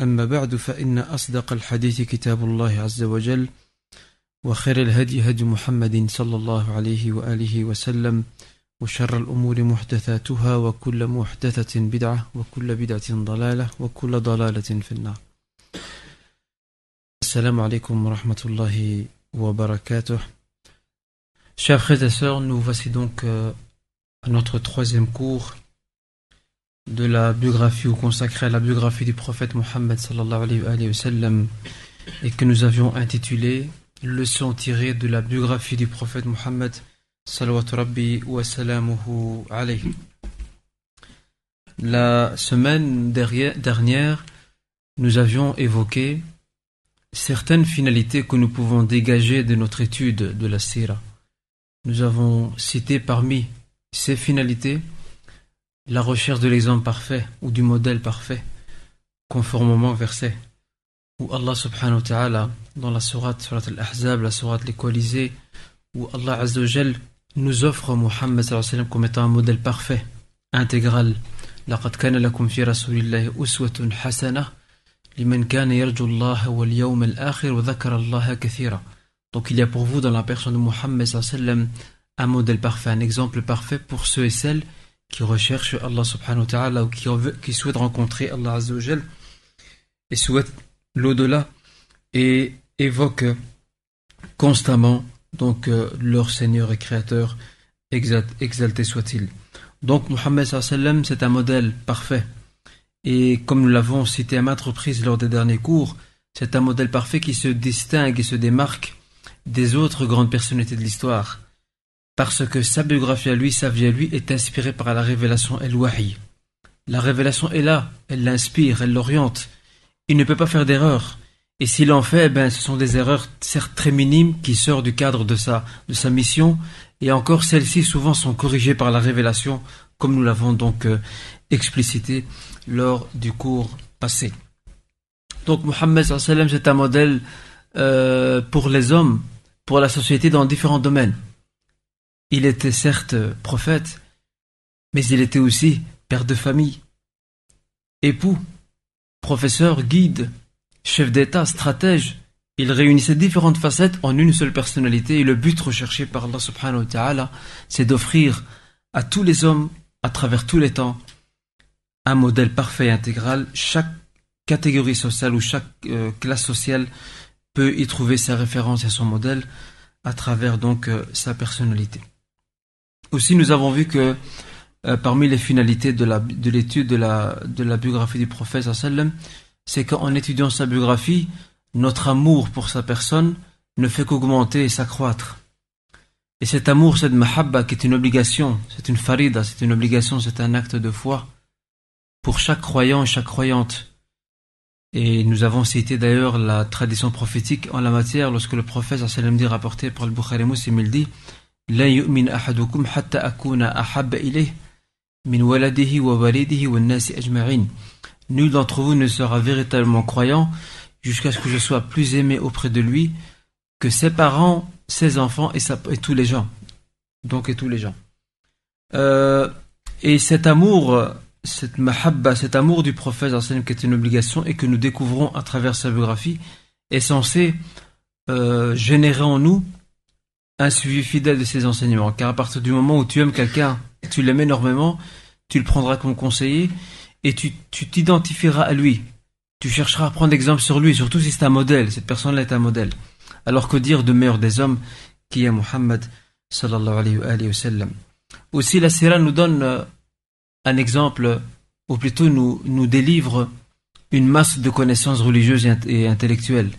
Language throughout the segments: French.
أما بعد فإن أصدق الحديث كتاب الله عز وجل وخير الهدي هدي محمد صلى الله عليه وآله وسلم وشر الأمور محدثاتها وكل محدثة بدعة وكل بدعة ضلالة وكل ضلالة في النار alaikum wa rahmatullahi wa barakatuh. Chers frères et sœurs, nous voici donc euh, à notre troisième cours de la biographie ou consacrée à la biographie du prophète Mohammed et que nous avions intitulé Leçon tirée de la biographie du prophète Mohammed. La semaine dernière, nous avions évoqué certaines finalités que nous pouvons dégager de notre étude de la Sira. Nous avons cité parmi ces finalités la recherche de l'exemple parfait ou du modèle parfait, conformément au verset où Allah subhanahu wa ta'ala, dans la sourate, surat al-Ahzab, la sourate les coalisés, où Allah azawajal nous offre Muhammad sallam comme étant un modèle parfait, intégral. لقد كان لكم في رسول الله أسوة حسنة لمن كان يرجو الله واليوم الآخر وذكر الله كثيرا Donc il y a pour vous dans la personne de Muhammad sallam un modèle parfait, un exemple parfait pour ceux et celles qui recherchent Allah subhanahu wa ta'ala ou qui, souhaitent rencontrer Allah azza wa jal et souhaitent l'au-delà et évoquent constamment donc euh, leur Seigneur et Créateur exalté soit-il. Donc Muhammad sallam c'est un modèle parfait et comme nous l'avons cité à maintes reprises lors des derniers cours, c'est un modèle parfait qui se distingue et se démarque des autres grandes personnalités de l'histoire. Parce que sa biographie à lui, sa vie à lui, est inspirée par la révélation El-Wahi. La révélation est là, elle l'inspire, elle l'oriente. Il ne peut pas faire d'erreur. Et s'il en fait, ben, ce sont des erreurs certes très minimes qui sortent du cadre de sa, mission, et encore celles-ci souvent sont corrigées par la révélation, comme nous l'avons donc euh, explicité lors du cours passé. Donc Mohammed c'est un modèle euh, pour les hommes, pour la société dans différents domaines. Il était certes prophète, mais il était aussi père de famille, époux, professeur, guide, chef d'État, stratège. Il réunissait différentes facettes en une seule personnalité et le but recherché par Allah subhanahu wa ta'ala, c'est d'offrir à tous les hommes, à travers tous les temps, un modèle parfait et intégral. Chaque catégorie sociale ou chaque euh, classe sociale peut y trouver sa référence et son modèle à travers donc euh, sa personnalité. Aussi, nous avons vu que euh, parmi les finalités de l'étude de, la, biographie du prophète c'est qu'en étudiant sa biographie, notre amour pour sa personne ne fait qu'augmenter et s'accroître. Et cet amour, cette mahabba qui est une obligation, c'est une farida, c'est une obligation, c'est un acte de foi, pour chaque croyant et chaque croyante. Et nous avons cité d'ailleurs la tradition prophétique en la matière lorsque le prophète sallam dit rapporté par le Bukhari Muslim il dit لا يؤمن أحدكم حتى أكون أحب إليه من ولده ووالده والناس أجمعين Nul d'entre vous ne sera véritablement croyant jusqu'à ce que je sois plus aimé auprès de lui que ses parents, ses enfants et, sa, et tous les gens. Donc et tous les gens. Euh, et cet amour cette mahabba, cet amour du prophète qui est une obligation et que nous découvrons à travers sa biographie, est censé euh, générer en nous un suivi fidèle de ses enseignements. Car à partir du moment où tu aimes quelqu'un, tu l'aimes énormément, tu le prendras comme conseiller et tu t'identifieras à lui. Tu chercheras à prendre exemple sur lui, surtout si c'est un modèle, cette personne-là est un modèle. Alors que dire de meilleur des hommes qui est Muhammad sallallahu alayhi wa sallam. Aussi la Sira nous donne euh, un exemple, ou plutôt nous, nous délivre une masse de connaissances religieuses et intellectuelles.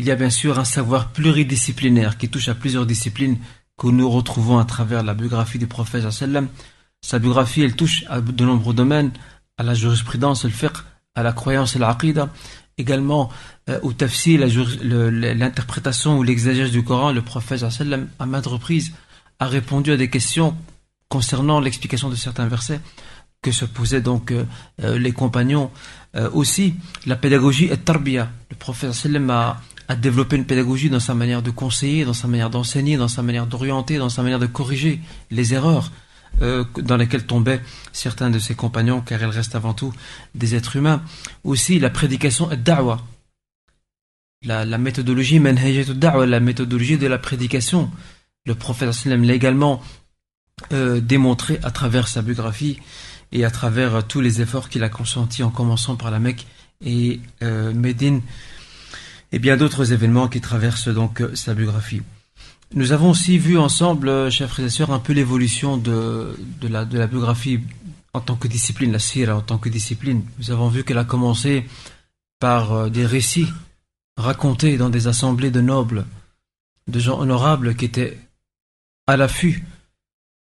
Il y a bien sûr un savoir pluridisciplinaire qui touche à plusieurs disciplines que nous retrouvons à travers la biographie du prophète. Sa biographie, elle touche à de nombreux domaines, à la jurisprudence, le fiqh, à la croyance et l'aqida, également euh, au tafsir, l'interprétation ou l'exagération du Coran. Le prophète à maintes reprises, a répondu à des questions concernant l'explication de certains versets que se posaient donc euh, euh, les compagnons. aussi, la pédagogie est tarbiya. Le prophète a à développer une pédagogie dans sa manière de conseiller, dans sa manière d'enseigner, dans sa manière d'orienter, dans sa manière de corriger les erreurs euh, dans lesquelles tombaient certains de ses compagnons, car elles restent avant tout des êtres humains. Aussi, la prédication da'wa. La, la méthodologie da'wa, la méthodologie de la prédication. Le prophète l'a également euh, démontré à travers sa biographie et à travers tous les efforts qu'il a consentis en commençant par la Mecque et euh, Médine et bien d'autres événements qui traversent donc euh, sa biographie. Nous avons aussi vu ensemble, euh, chers frères et sœurs, un peu l'évolution de, la biographie en tant que discipline, la sira en tant que discipline. Nous avons vu qu'elle a commencé par euh, des récits racontés dans des assemblées de nobles, de gens honorables qui étaient à l'affût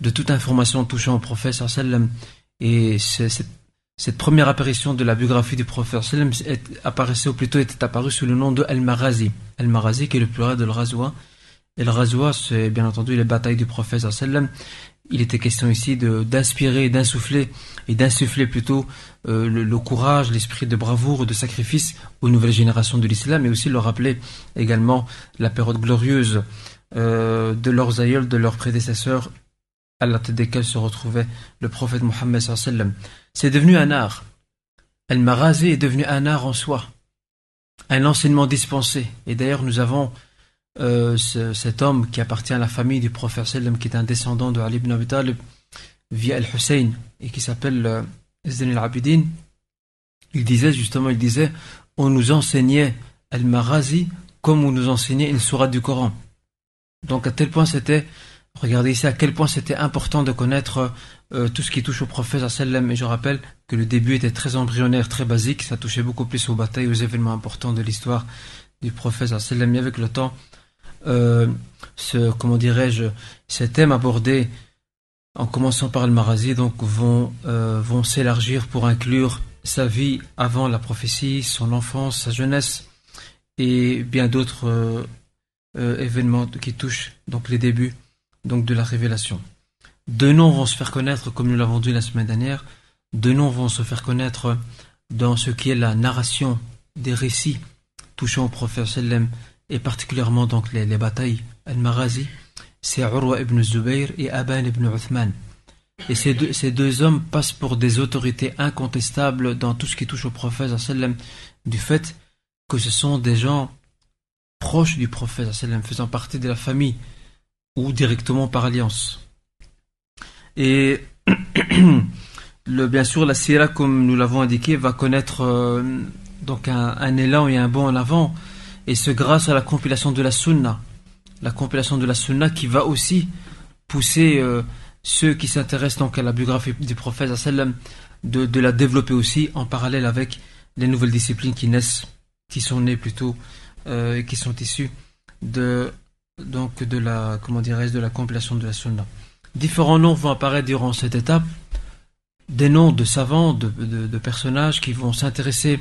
de toute information touchant au prophète sallam. Et cette cette première apparition de la biographie du prophète sallam apparaissait, ou plutôt était apparue sous le nom de Al-Marazi. Al-Marazi qui est le pluriel de l'Razwa. Et le Razwa, c'est bien entendu les batailles du prophète sallam. Il était question ici d'inspirer, d'insuffler, et d'insuffler plutôt euh, le, courage, l'esprit de bravoure, de sacrifice aux nouvelles générations de l'islam, et aussi leur rappeler également la période glorieuse euh, de leurs aïeuls, de leurs prédécesseurs, à la tête desquels se retrouvait le prophète Mohammed sallam. C'est devenu un art. El Marazi est devenu un art en soi, un enseignement dispensé. Et d'ailleurs, nous avons euh, cet homme qui appartient à la famille du prophète sallam, qui est un descendant de Ali ibn Abi via Al-Hussein, et qui s'appelle euh, al-Abidin. Il disait justement, il disait, on nous enseignait Al-Marazi comme on nous enseignait une sourate du Coran. Donc à tel point c'était Regardez ici à quel point c'était important de connaître euh, tout ce qui touche au prophète sallam. Et je rappelle que le début était très embryonnaire, très basique. Ça touchait beaucoup plus aux batailles, aux événements importants de l'histoire du prophète sallam. Et avec le temps, euh, ce, comment dirais-je, ces thèmes abordés en commençant par le marazi donc vont, euh, vont s'élargir pour inclure sa vie avant la prophétie, son enfance, sa jeunesse et bien d'autres événements qui touchent donc les débuts donc de la révélation. Deux noms vont se faire connaître, comme nous l'avons dit la semaine dernière, deux noms vont se faire connaître dans ce qui est la narration des récits touchant au prophète sallam et particulièrement donc les, batailles al-Marazi, c'est Urwa ibn Zubayr et Aban ibn Uthman. Et ces deux, ces deux, hommes passent pour des autorités incontestables dans tout ce qui touche au prophète sallam du fait que ce sont des gens proches du prophète sallam faisant partie de la famille ou directement par alliance. Et bien sûr, la Sierra, comme nous l'avons indiqué, va connaître euh, donc un, élan et un bond en avant, et ce grâce à la compilation de la Sunna. La compilation de la Sunna qui va aussi pousser euh, ceux qui s'intéressent donc à la biographie du prophète de, de la développer aussi en parallèle avec les nouvelles disciplines qui naissent, qui sont nées plutôt, euh, qui sont issues de donc de la comment de la compilation de la sunna. Différents noms vont apparaître durant cette étape, des noms de savants, de, personnages qui vont s'intéresser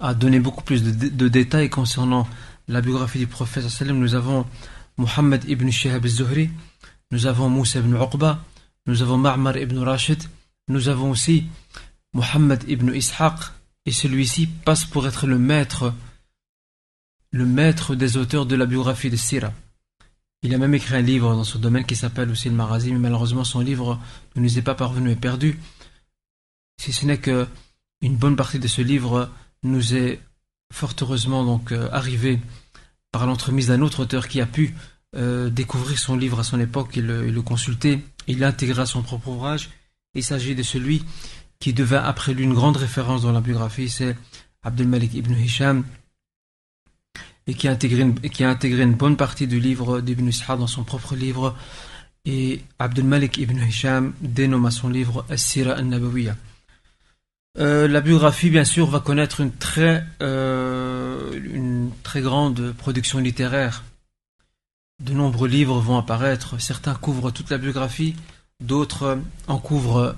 à donner beaucoup plus de, détails concernant la biographie du prophète Nous avons Muhammad ibn Shihab al-Zuhri, nous avons Moussa ibn Uqba, nous avons Ma'mar ibn Rashid, nous avons aussi Muhammad ibn Ishaq, et celui-ci passe pour être le maître, le maître des auteurs de la biographie de Sira. Il a même écrit un livre dans ce domaine qui s'appelle aussi le Marazi, mais malheureusement son livre ne nous est pas parvenu et perdu. Si ce n'est que une bonne partie de ce livre nous est fort heureusement donc euh, arrivé par l'entremise d'un autre auteur qui a pu euh, découvrir son livre à son époque et le, consulter. Il l'a intégré à son propre ouvrage. Il s'agit de celui qui devint après lui une grande référence dans la biographie, c'est Abdel Malik ibn Hisham, et qui a intégré une, bonne partie du livre d'Ibn Ishaq dans son propre livre. Et Abdul Malik ibn Hisham dénomme son livre As-Sira al-Nabawiyya. Euh, la biographie, bien sûr, va connaître une très, euh, une très grande production littéraire. De nombreux livres vont apparaître. Certains couvrent toute la biographie, d'autres en couvrent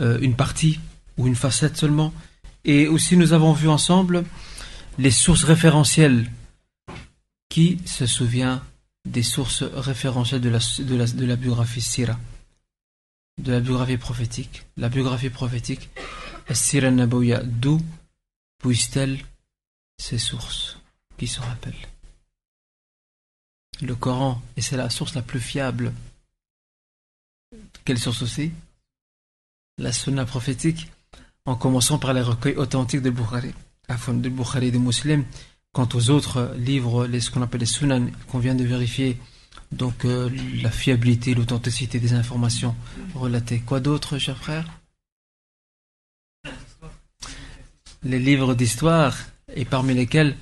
euh, une partie ou une facette seulement. Et aussi, nous avons vu ensemble les sources référentielles. Qui se souvient des sources référentielles de la, biographie Sira De la biographie prophétique La biographie prophétique, Sira Nabouya, d'où puisse-t-elle ses sources Qui se rappelle Le Coran, et c'est la source la plus fiable. Quelle source aussi? La sunna prophétique, en commençant par les recueils authentiques de Bukhari, de Bukhari de Muslim. Quant aux autres livres, les, ce qu'on appelle les sunan, qu'on vient de vérifier, donc euh, la fiabilité, l'authenticité des informations relatées. Quoi d'autre, cher frère? Les livres d'histoire, et parmi lesquels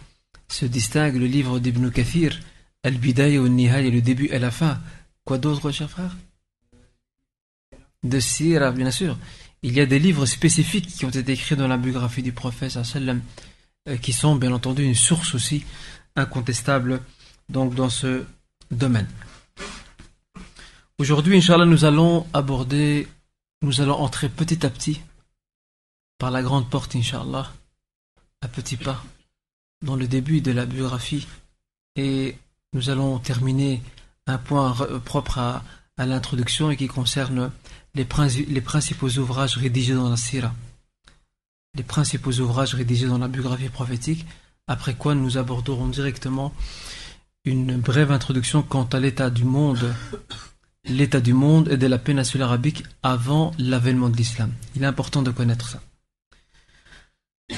se distingue le livre d'Ibn Kathir, Al-Bidaya ou Nihal, le début et la fin. Quoi d'autre, cher frère? De Sira, bien sûr. Il y a des livres spécifiques qui ont été écrits dans la biographie du prophète sallam qui sont bien entendu une source aussi incontestable donc dans ce domaine. Aujourd'hui, Inch'Allah, nous allons aborder, nous allons entrer petit à petit par la grande porte, Inch'Allah, à petits pas, dans le début de la biographie. Et nous allons terminer un point propre à, l'introduction et qui concerne les, les principaux ouvrages rédigés dans la Sira les principaux ouvrages rédigés dans la biographie prophétique, après quoi nous aborderons directement une brève introduction quant à l'état du monde, l'état du monde et de la péninsule arabique avant l'avènement de l'islam. Il est important de connaître ça.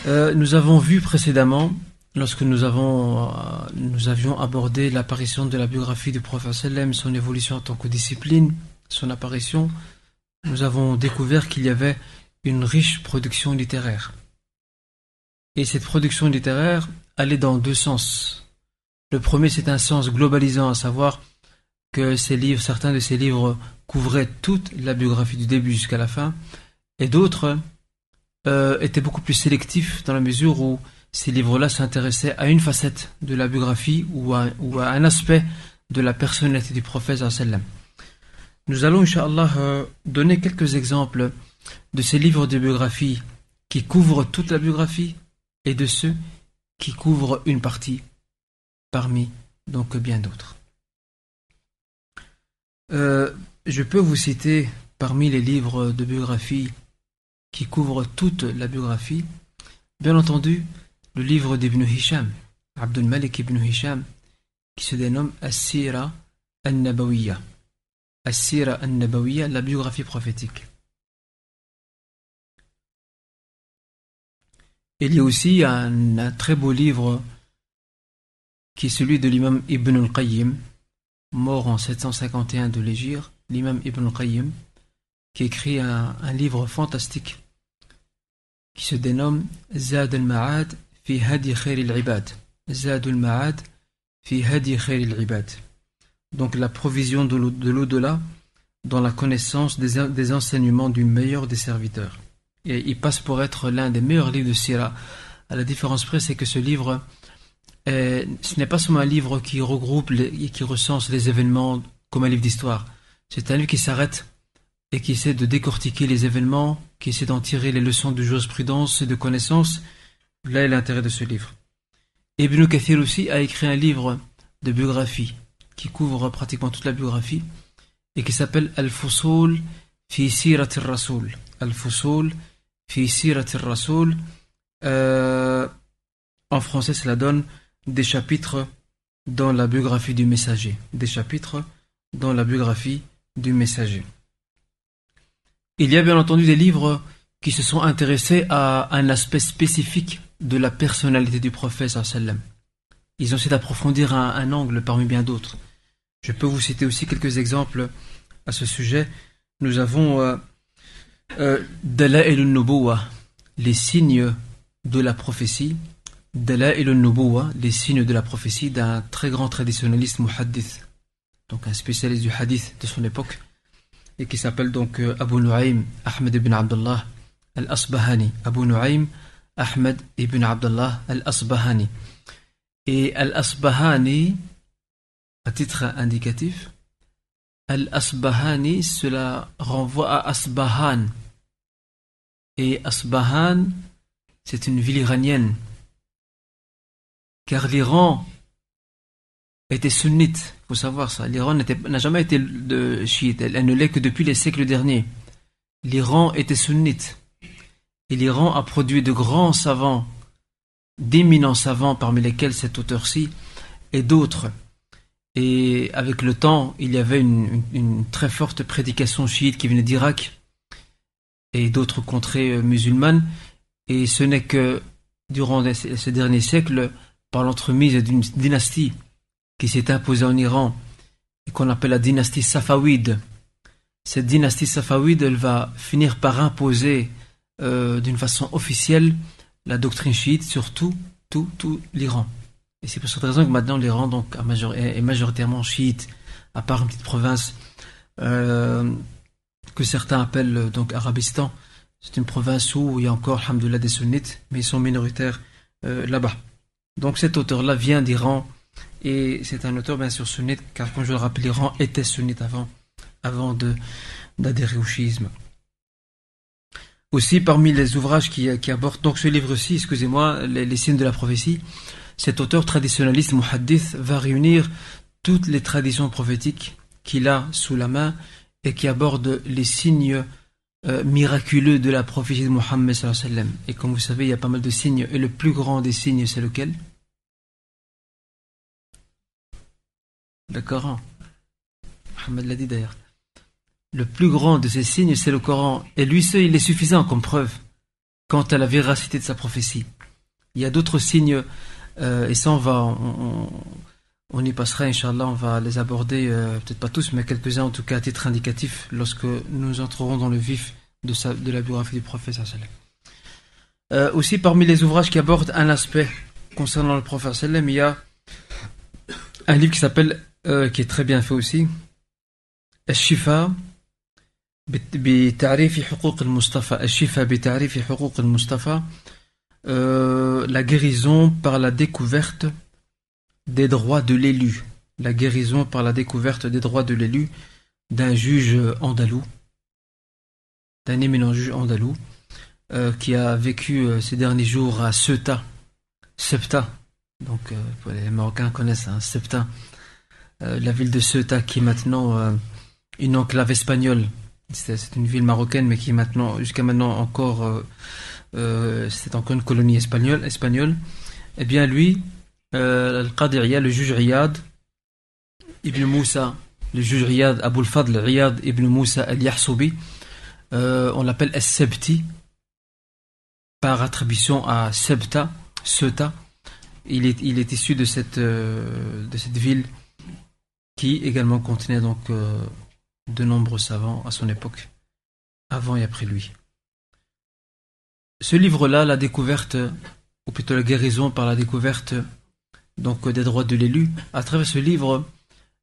Euh, nous avons vu précédemment, lorsque nous, avons, euh, nous avions abordé l'apparition de la biographie du prophète sallam, son évolution en tant que discipline, son apparition, nous avons découvert qu'il y avait une riche production littéraire. Et cette production littéraire allait dans deux sens. Le premier, c'est un sens globalisant, à savoir que certains de ces livres couvraient toute la biographie du début jusqu'à la fin, et d'autres euh, étaient beaucoup plus sélectifs dans la mesure où ces livres-là s'intéressaient à une facette de la biographie ou à, ou à un aspect de la personnalité du prophète. Nous allons, Inch'Allah, euh, donner quelques exemples de ces livres de biographie qui couvrent toute la biographie et de ceux qui couvrent une partie parmi donc bien d'autres. Euh, je peux vous citer parmi les livres de biographie qui couvrent toute la biographie, bien entendu, le livre d'Ibn Hisham, Abdul Malik ibn Hisham, qui se dénomme As-Sira al-Nabawiyya. As-Sira al-Nabawiyya, la biographie prophétique. Il y a aussi un, très beau livre qui est celui de l'imam Ibn al-Qayyim, mort en 751 de l'Égypte, l'imam Ibn al-Qayyim, qui écrit un, livre fantastique qui se dénomme Zad al-Ma'ad fi hadi khair al-ibad. Zad al-Ma'ad fi hadi khair al-ibad. Donc la provision de l'au-delà dans la connaissance des enseignements du meilleur des serviteurs et il passe pour être l'un des meilleurs livres de Sira. À la différence près, c'est que ce livre, ce n'est pas seulement un livre qui regroupe et qui recense les événements comme un livre d'histoire. C'est un livre qui s'arrête et qui essaie de décortiquer les événements, qui essaie d'en tirer les leçons de jurisprudence et de connaissance. Là est l'intérêt de ce livre. Ibn Kathir aussi a écrit un livre de biographie qui couvre pratiquement toute la biographie et qui s'appelle Al-Fusul fi Sirat al-Rasoul. Al-Fusul Rasoul. En français, cela donne des chapitres dans la biographie du messager. Des chapitres dans la biographie du messager. Il y a bien entendu des livres qui se sont intéressés à un aspect spécifique de la personnalité du prophète sallam. Ils ont essayé d'approfondir un, angle parmi bien d'autres. Je peux vous citer aussi quelques exemples à ce sujet. Nous avons euh, euh, les signes de la prophétie Dala'il al-Nubuwa, les signes de la prophétie d'un très grand traditionnaliste muhaddith, donc un spécialiste du hadith de son époque, et qui s'appelle donc euh, Abu Nu'aym Ahmed ibn Abdullah al-Asbahani. Abu Nu'aym Ahmed ibn Abdullah al-Asbahani. Et al-Asbahani, à titre indicatif, al-Asbahani, cela renvoie à Asbahan. Et Asbahan, c'est une ville iranienne. Car l'Iran était sunnite, il faut savoir ça. L'Iran n'a jamais été de chiite, elle, ne l'est que depuis les siècles derniers. L'Iran était sunnite. Et l'Iran a produit de grands savants, d'éminents savants parmi lesquels cet auteur-ci et d'autres. Et avec le temps, il y avait une, très forte prédication chiite qui venait d'Irak et d'autres contrées euh, musulmanes. Et ce n'est que durant ces derniers siècles, par l'entremise d'une dynastie qui s'est imposée en Iran qu'on appelle la dynastie safawide. Cette dynastie safawide, elle va finir par imposer euh, d'une façon officielle la doctrine chiite sur tout, tout, tout l'Iran. Et c'est pour cette raison que maintenant l'Iran est majoritairement chiite, à part une petite province euh, que certains appellent euh, donc Arabistan. C'est une province où il y a encore, alhamdoulilah, des sunnites, mais ils sont minoritaires là-bas. Donc cet auteur-là vient d'Iran, et c'est un auteur bien sûr sunnite, car comme je le rappelle, l'Iran était sunnite avant, avant d'adhérer au chiisme. Aussi, parmi les ouvrages qui, abordent donc ce livre-ci, excusez-moi, les, signes de la prophétie, cet auteur traditionnaliste muhaddith va réunir toutes les traditions prophétiques qu'il a sous la main et qui abordent les signes euh, miraculeux de la prophétie de Mohammed Et comme vous savez, il y a pas mal de signes, et le plus grand des signes, c'est lequel? Le Coran. Mohammed l'a dit d'ailleurs. Le plus grand de ces signes, c'est le Coran. Et lui seul, il est suffisant comme preuve quant à la véracité de sa prophétie. Il y a d'autres signes, et ça, on va, on, y passera, Inch'Allah, on va les aborder, euh, peut-être pas tous, mais quelques-uns en tout cas à titre indicatif, lorsque nous entrerons dans le vif de, sa, de la biographie du prophète. Euh, aussi, parmi les ouvrages qui abordent un aspect concernant le prophète, il y a un livre qui s'appelle euh, qui est très bien fait aussi. الشفاء بتعريف حقوق المصطفى الشفاء بتعريف حقوق المصطفى euh, la guérison par la découverte des droits de l'élu la guérison par la découverte des droits de l'élu d'un juge andalou d'un éminent juge andalou euh, qui a vécu euh, ces derniers jours à Ceuta Septa donc les Marocains connaissent hein, Septa la ville de Ceuta qui est maintenant une enclave espagnole. C'est une ville marocaine mais qui est maintenant, jusqu'à maintenant encore, euh, c'est encore une colonie espagnole. espagnole. Eh bien lui, al le juge Riyad, Ibn Moussa, le juge Riyad, Abul Fadl Riyad Ibn Moussa al-Yahsoubi, on l'appelle Es-Sebti, par attribution à Sebta, Ceuta. Il est, il est issu de cette, de cette ville qui également contenait donc euh, de nombreux savants à son époque, avant et après lui. Ce livre-là, la découverte, ou plutôt la guérison par la découverte donc des droits de l'élu, à travers ce livre,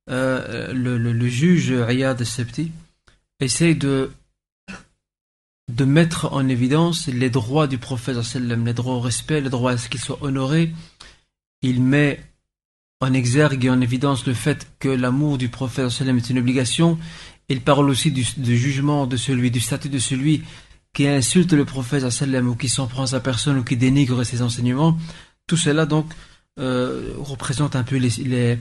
euh, le, juge Riyad Septi essaye de de mettre en évidence les droits du prophète, les droits au respect, les droits à ce qu'il soit honoré. Il met en exergue et en évidence le fait que l'amour du prophète est une obligation. Il parle aussi du, jugement de celui, du statut de celui qui insulte le prophète ou qui s'en prend à sa personne ou qui dénigre ses enseignements. Tout cela donc euh, représente un peu les,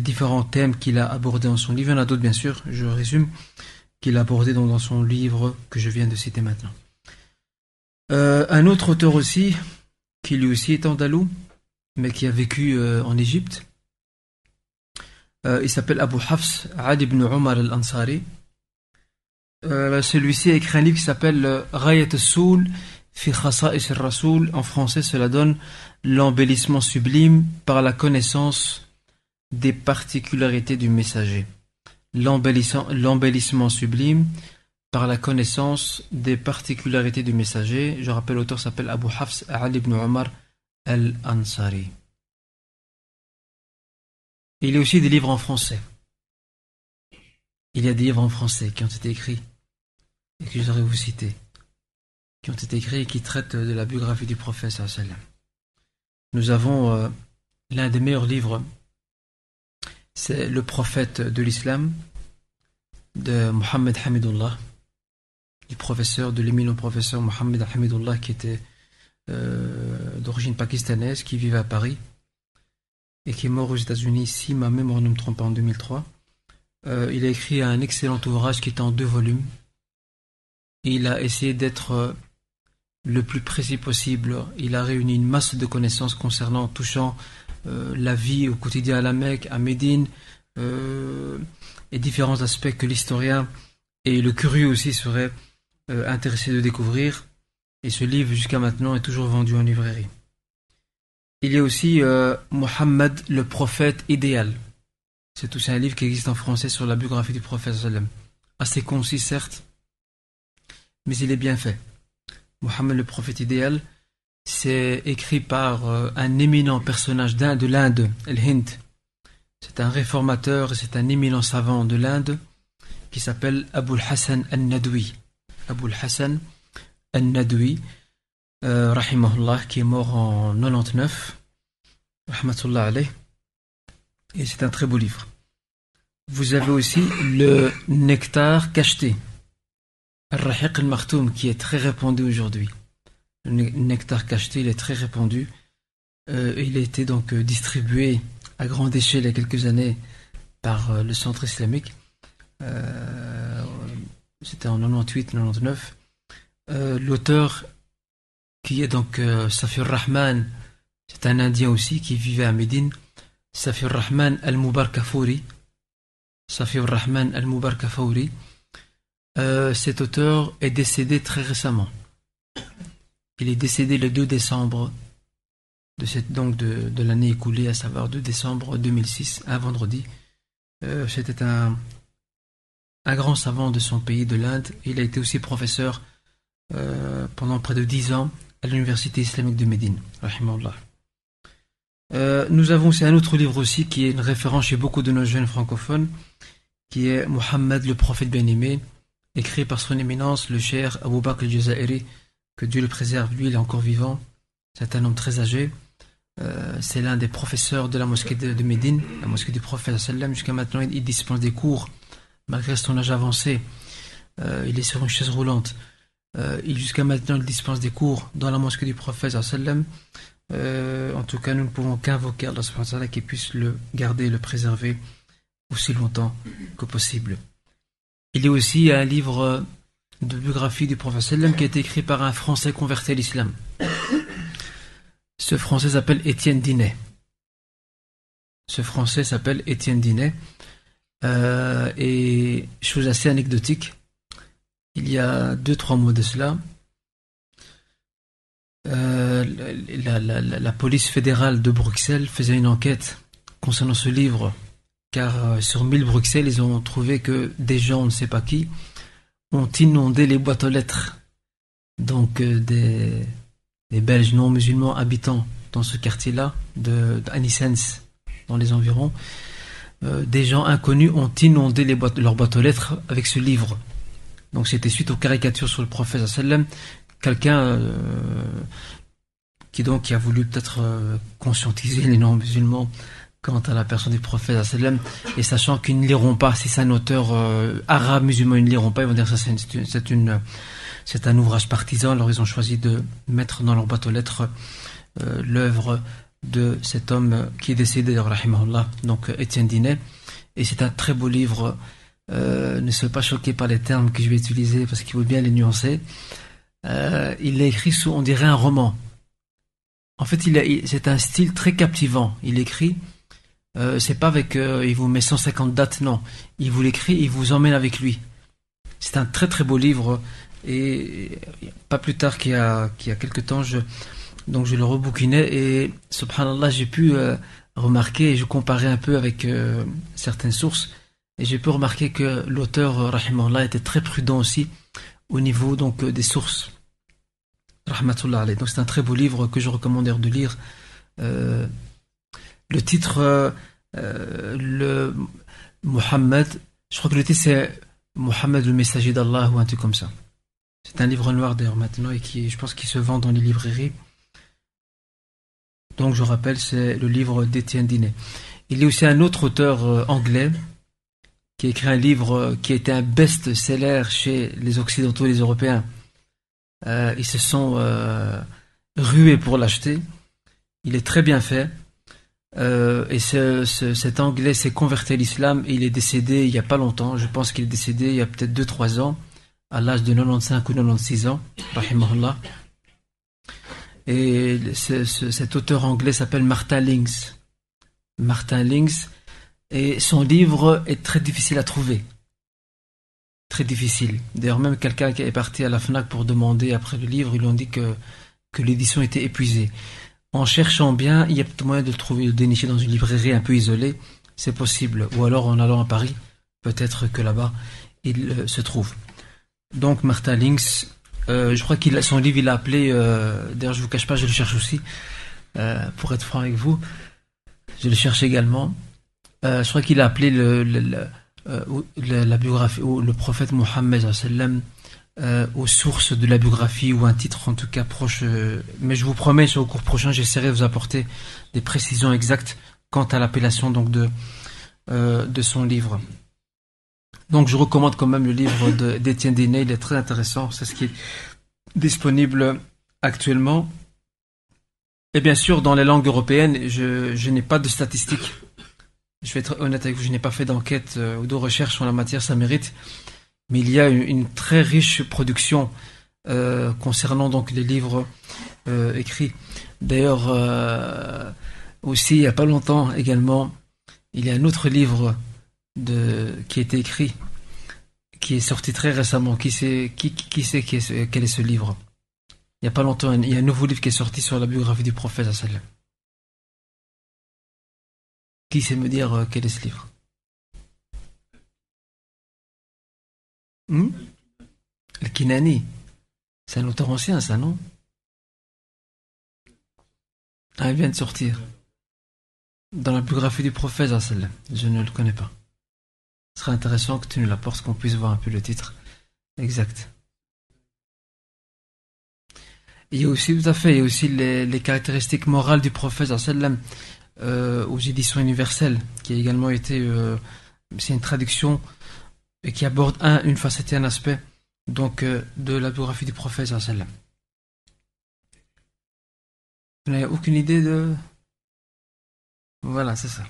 différents thèmes qu'il a abordés dans son livre. Il y en a d'autres bien sûr, je résume, qu'il a abordés dans, son livre que je viens de citer maintenant. Euh, un autre auteur aussi, qui lui aussi est andalou, mais qui a vécu euh, en Égypte. Il s'appelle Abu Hafs Ali ibn Omar al-Ansari. Euh, celui-ci a écrit un livre qui s'appelle Rayat al-Soul fi Khasa'is al-Rasoul. En français, cela donne l'embellissement sublime par la connaissance des particularités du messager. L'embellissement sublime par la connaissance des particularités du messager. Je rappelle, l'auteur s'appelle Abu Hafs Ali ibn Omar al-Ansari. Il y a aussi des livres en français. Il y a des livres en français qui ont été écrits et que je voudrais vous citer, qui ont été écrits et qui traitent de la biographie du prophète. Nous avons euh, l'un des meilleurs livres, c'est Le prophète de l'islam de Mohammed Hamidullah, du professeur, de l'éminent professeur Mohammed Hamidullah qui était euh, d'origine pakistanaise, qui vivait à Paris et qui est mort aux États-Unis, si ma mémoire ne me trompe pas, en 2003. Euh, il a écrit un excellent ouvrage qui est en deux volumes. Il a essayé d'être euh, le plus précis possible. Il a réuni une masse de connaissances concernant, touchant euh, la vie au quotidien à la Mecque, à Médine, et différents aspects que l'historien et le curieux aussi seraient intéressés de découvrir. Et ce livre, jusqu'à maintenant, est toujours vendu en librairie. Il y a aussi euh, Mohammed, le prophète idéal. C'est aussi un livre qui existe en français sur la biographie du prophète Assez concis, certes, mais il est bien fait. Mohammed, le prophète idéal, c'est écrit par euh, un éminent personnage de l'Inde, El Hind. C'est un réformateur c'est un éminent savant de l'Inde qui s'appelle Abul Hassan al-Nadwi. Abul Hassan al-Nadwi. Euh, rahimahullah, qui est mort en 99, rahmatullah alayh, et c'est un très beau livre. Vous avez aussi le nectar cacheté, Al-Rahiq al-Martoum, qui est très répandu aujourd'hui. Le nectar cacheté, il est très répandu. Euh, il a été donc euh, distribué à grande échelle il y a quelques années par le centre islamique. C'était en 98-99. L'auteur qui est donc euh, Safir Rahman, c'est un Indien aussi qui vivait à Médine, Safir Rahman al-Mubar Kafouri. Safir Rahman al-Mubar Kafouri. Euh, cet auteur est décédé très récemment. Il est décédé le 2 décembre de, cette, donc l'année écoulée, à savoir 2 décembre 2006, un vendredi. Euh, c'était un, grand savant de son pays, de l'Inde. Il a été aussi professeur pendant près de 10 ans à l'Université islamique de Médine. Euh, nous avons aussi un autre livre aussi qui est une référence chez beaucoup de nos jeunes francophones, qui est Mohammed le prophète bien-aimé, écrit par son éminence le cher Abu Bakr al-Jazairi, que Dieu le préserve, lui il est encore vivant, c'est un homme très âgé, euh, c'est l'un des professeurs de la mosquée de, Médine, la mosquée du prophète jusqu'à maintenant il, dispense des cours, malgré son âge avancé, euh, il est sur une chaise roulante. Euh, jusqu'à maintenant, il dispense des cours dans la mosquée du prophète. Euh, en tout cas, nous ne pouvons qu'invoquer Allah qui puisse le garder, le préserver aussi longtemps que possible. Il y a aussi un livre de biographie du prophète qui a été écrit par un Français converti à l'islam. Ce Français s'appelle Étienne Dinet. Ce Français s'appelle Étienne Dinet. Euh, et chose assez anecdotique, il y a deux, trois mois de cela, euh, la, police fédérale de Bruxelles faisait une enquête concernant ce livre, car euh, sur 1000 Bruxelles, ils ont trouvé que des gens, on ne sait pas qui, ont inondé les boîtes aux lettres. Donc euh, des, Belges non musulmans habitant dans ce quartier-là, de, dans les environs, des gens inconnus ont inondé leurs boîtes aux lettres avec ce livre. Donc c'était suite aux caricatures sur le prophète sallam, quelqu'un euh, qui donc a voulu peut-être euh, conscientiser les non-musulmans quant à la personne du prophète et sachant qu'ils ne liront pas, si c'est un auteur euh, arabe musulman, ils ne liront pas, ils vont dire ça c'est une, c'est un ouvrage partisan, alors ils ont choisi de mettre dans leur boîte aux lettres l'œuvre de cet homme qui est décédé, rahimahullah, donc Étienne Dinet, et c'est un très beau livre euh, ne soyez pas choqués par les termes que je vais utiliser parce qu'il faut bien les nuancer. Euh, il l'a écrit sous, on dirait, un roman. En fait, il, c'est un style très captivant. Il écrit, euh, c'est pas avec, il vous met 150 dates, non. Il vous l'écrit, il vous emmène avec lui. C'est un très très beau livre et pas plus tard qu'il y a, qu'il y a quelques temps, je, donc je le rebouquinais et subhanallah, j'ai pu remarquer et je comparais un peu avec certaines sources et j'ai pu remarquer que l'auteur, Rahimallah, était très prudent aussi au niveau donc euh, des sources. Rahmatullah Donc c'est un très beau livre que je recommande de lire. Euh, le titre, euh, euh, le Mohammed, je crois que le titre c'est Mohammed le messager d'Allah ou un truc comme ça. C'est un livre noir d'ailleurs maintenant et qui, je pense, qu'il se vend dans les librairies. Donc je rappelle, c'est le livre d'Étienne Dinet. Il y a aussi un autre auteur anglais qui a écrit un livre qui a été un best-seller chez les Occidentaux et les Européens. Euh, ils se sont euh, rués pour l'acheter. Il est très bien fait. Euh, et cet Anglais s'est converti à l'islam il est décédé il n'y a pas longtemps. Je pense qu'il est décédé il y a peut-être 2-3 ans, à l'âge de 95 ou 96 ans. Et cet auteur anglais s'appelle Martin Links. Martin Links. Et son livre est très difficile à trouver très difficile. D'ailleurs, même quelqu'un qui est parti à la FNAC pour demander après le livre, ils lui ont dit que, que l'édition était épuisée. En cherchant bien, il y a peut-être moyen de le trouver, de dénicher dans une librairie un peu isolée, c'est possible. Ou alors en allant à Paris, peut-être que là-bas, il euh, se trouve. Donc Martin Links, euh, je crois qu'il son livre, il a appelé, euh, d'ailleurs je vous cache pas, je le cherche aussi, pour être franc avec vous, je le cherche également. je crois qu'il a appelé le la, biographie, ou le prophète Mohammed euh, aux sources de la biographie ou un titre en tout cas proche. Euh, mais je vous promets, sur le cours prochain, j'essaierai de vous apporter des précisions exactes quant à l'appellation donc de de son livre. Donc je recommande quand même le livre d'Étienne Déné, il est très intéressant, c'est ce qui est disponible actuellement. Et bien sûr, dans les langues européennes, je, je n'ai pas de statistiques je vais être honnête avec vous, je n'ai pas fait d'enquête euh, ou de recherche sur la matière, ça mérite. Mais il y a une, très riche production euh, concernant donc les livres euh, écrits. D'ailleurs, aussi, il n'y a pas longtemps également, il y a un autre livre de, qui a été écrit, qui est sorti très récemment. Qui sait, qui, qui sait quel est ce livre? Il n'y a pas longtemps, il y a un nouveau livre qui est sorti sur la biographie du prophète. Qui sait me dire euh, quel est ce livre? Hmm? Le Kinani. C'est un auteur ancien, ça, non? Ah, il vient de sortir. Dans la biographie du prophète, je ne le connais pas. Ce serait intéressant que tu nous l'apportes, qu'on puisse voir un peu le titre exact. Il y a aussi, tout à fait, il y a aussi les, caractéristiques morales du prophète. Euh, aux éditions universelles, qui a également été, euh, c'est une traduction et qui aborde un, une facette et un aspect donc euh, de la biographie du prophète. Vous n'avez aucune idée de voilà, c'est ça.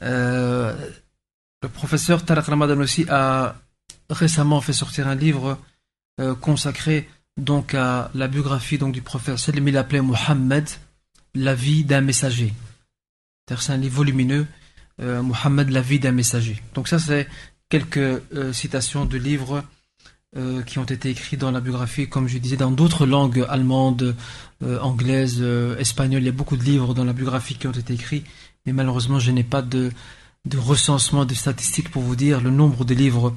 le professeur Tarek Ramadan aussi a récemment fait sortir un livre consacré donc à la biographie donc du prophète sallam. Il l'appelait Mohammed la vie d'un messager. C'est un livre volumineux, euh, Mohammed, la vie d'un messager. Donc ça, c'est quelques euh, citations de livres euh, qui ont été écrits dans la biographie, comme je disais, dans d'autres langues allemandes, anglaises, espagnoles. Il y a beaucoup de livres dans la biographie qui ont été écrits, mais malheureusement, je n'ai pas de, recensement, de statistiques pour vous dire le nombre de livres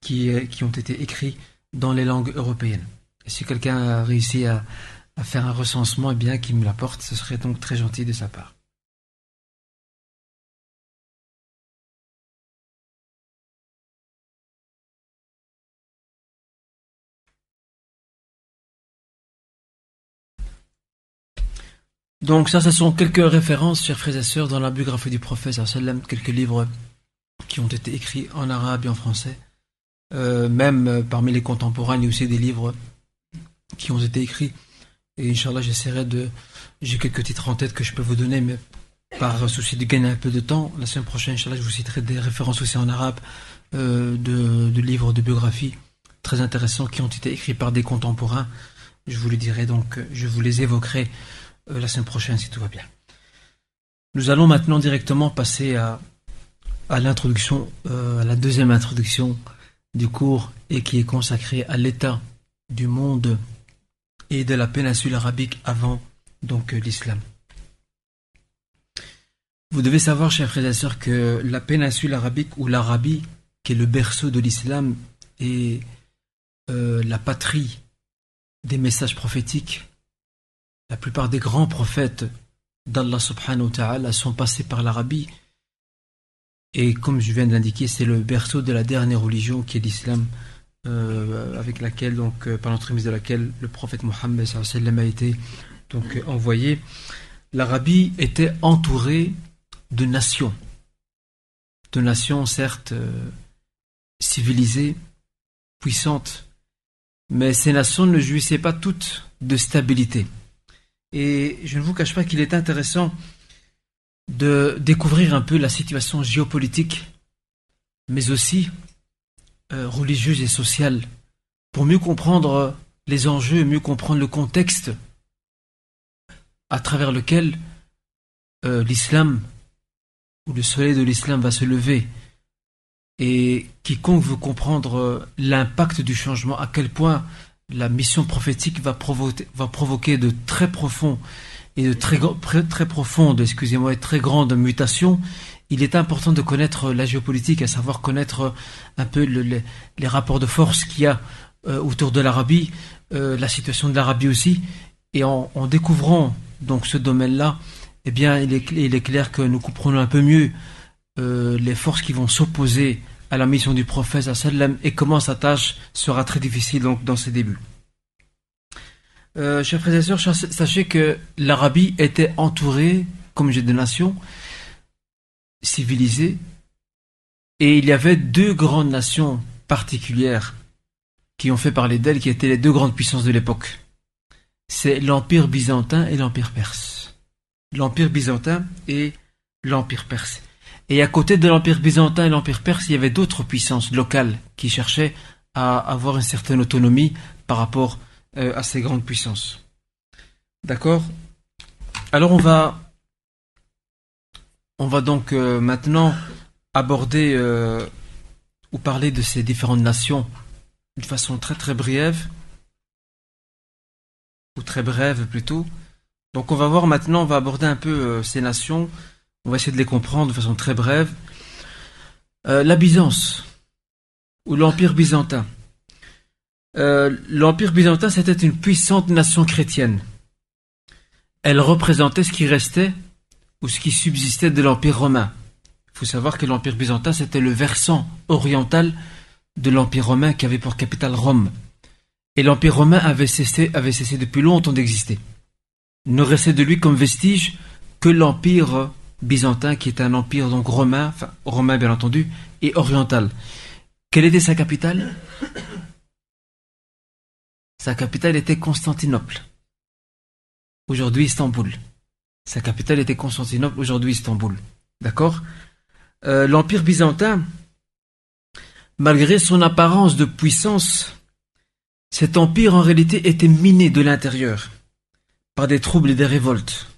qui, qui ont été écrits dans les langues européennes. Et si quelqu'un a réussi à, à faire un recensement, eh bien qu'il me l'apporte, ce serait donc très gentil de sa part. Donc ça, ce sont quelques références, chers frères et sœurs, dans la biographie du prophète, quelques livres qui ont été écrits en arabe et en français. Euh, même euh, parmi les contemporains, il y a aussi des livres qui ont été écrits et Inch'Allah, j'essaierai de. J'ai quelques titres en tête que je peux vous donner, mais par souci de gagner un peu de temps, la semaine prochaine, Inch'Allah, je vous citerai des références aussi en arabe euh, de, livres de biographie très intéressants qui ont été écrits par des contemporains. Je vous les dirai donc, je vous les évoquerai la semaine prochaine si tout va bien. Nous allons maintenant directement passer à, l'introduction, euh, à la deuxième introduction du cours et qui est consacrée à l'état du monde et de la péninsule arabique avant donc euh, l'islam. Vous devez savoir, chers frères et sœurs, que la péninsule arabique ou l'Arabie, qui est le berceau de l'islam, euh, la patrie des messages prophétiques. La plupart des grands prophètes d'Allah subhanahu wa ta'ala sont passés par l'Arabie. Et comme je viens de l'indiquer, c'est le berceau de la dernière religion qui est l'islam, euh, avec laquelle, donc, euh, par l'entremise de laquelle le prophète Mohammed a été euh, envoyé. L'Arabie était entourée de nations. De nations, certes, civilisées, puissantes, mais ces nations ne jouissaient pas toutes de stabilité. Et je ne vous cache pas qu'il est intéressant de découvrir un peu la situation géopolitique, mais aussi euh, religieuse et sociale, pour mieux comprendre les enjeux, mieux comprendre le contexte à travers lequel euh, l'islam ou le soleil de l'islam va se lever. Et quiconque veut comprendre euh, l'impact du changement, à quel point la mission prophétique va provoquer, de très profonds et de très, très profondes, excusez-moi, et très grandes mutations, il est important de connaître la géopolitique, à savoir connaître un peu les rapports de force qu'il y a euh, autour de l'Arabie, euh, la situation de l'Arabie aussi, et en, découvrant donc ce domaine-là, eh bien, il est, clair que nous comprenons un peu mieux euh, les forces qui vont s'opposer à la mission du prophète et comment sa tâche sera très difficile donc dans ses débuts. Euh, chers frères et sœurs, sachez que l'Arabie était entourée, comme j'ai de nations, civilisées, et il y avait deux grandes nations particulières qui ont fait parler d'elles, qui étaient les deux grandes puissances de l'époque. C'est l'Empire byzantin et l'Empire perse. L'Empire byzantin et l'Empire perse. Et à côté de l'Empire byzantin et l'Empire perse, il y avait d'autres puissances locales qui cherchaient à avoir une certaine autonomie par rapport euh, à ces grandes puissances. D'accord? Alors on va, on va donc euh, maintenant aborder euh, ou parler de ces différentes nations d'une façon très très brève, ou très brève plutôt. Donc on va voir maintenant, on va aborder un peu ces nations on va essayer de les comprendre de façon très brève. Euh, la Byzance, ou l'Empire byzantin. Euh, L'Empire byzantin, c'était une puissante nation chrétienne. Elle représentait ce qui restait ou ce qui subsistait de l'Empire romain. Il faut savoir que l'Empire byzantin, c'était le versant oriental de l'Empire romain qui avait pour capitale Rome. Et l'Empire romain avait cessé, avait cessé depuis longtemps d'exister. Ne restait de lui comme vestige que l'Empire byzantin qui est un empire donc romain, enfin romain bien entendu, et oriental. Quelle était sa capitale? Sa capitale était Constantinople. Aujourd'hui Istanbul. Sa capitale était Constantinople, aujourd'hui Istanbul. D'accord? Euh, L'empire byzantin, malgré son apparence de puissance, cet empire en réalité était miné de l'intérieur par des troubles et des révoltes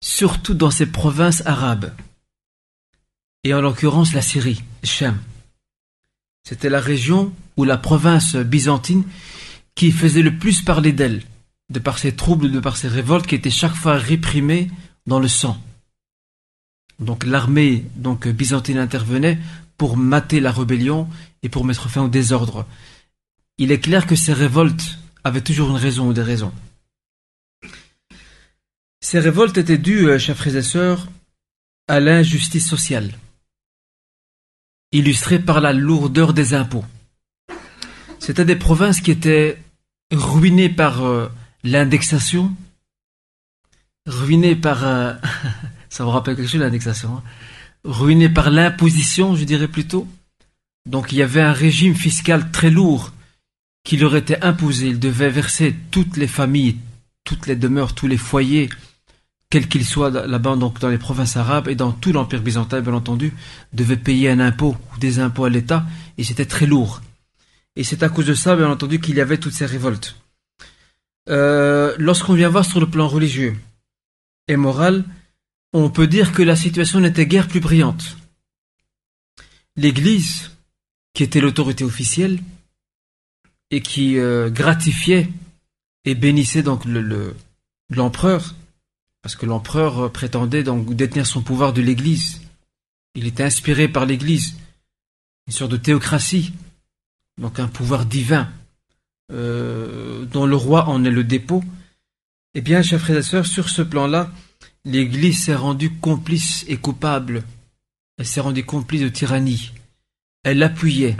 surtout dans ces provinces arabes, et en l'occurrence la Syrie, Shem. C'était la région ou la province byzantine qui faisait le plus parler d'elle, de par ses troubles, de par ses révoltes qui étaient chaque fois réprimées dans le sang. Donc l'armée donc byzantine intervenait pour mater la rébellion et pour mettre fin au désordre. Il est clair que ces révoltes avaient toujours une raison ou des raisons. Ces révoltes étaient dues, euh, chers frères et sœurs, à l'injustice sociale, illustrée par la lourdeur des impôts. C'étaient des provinces qui étaient ruinées par euh, l'indexation, ruinées par... Euh, ça vous rappelle quelque chose l'indexation hein, Ruinées par l'imposition, je dirais plutôt. Donc il y avait un régime fiscal très lourd qui leur était imposé. Ils devaient verser toutes les familles, toutes les demeures, tous les foyers quel qu'il soit là-bas, donc dans les provinces arabes et dans tout l'Empire byzantin, bien entendu, devait payer un impôt ou des impôts à l'État, et c'était très lourd. Et c'est à cause de ça, bien entendu, qu'il y avait toutes ces révoltes. Euh, lorsqu'on vient voir sur le plan religieux et moral, on peut dire que la situation n'était guère plus brillante. L'Église, qui était l'autorité officielle et qui euh, gratifiait et bénissait donc l'empereur, le, parce que l'empereur prétendait donc détenir son pouvoir de l'Église. Il était inspiré par l'Église, une sorte de théocratie, donc un pouvoir divin euh, dont le roi en est le dépôt. Eh bien, chers frères et sœurs, sur ce plan-là, l'Église s'est rendue complice et coupable. Elle s'est rendue complice de tyrannie. Elle appuyait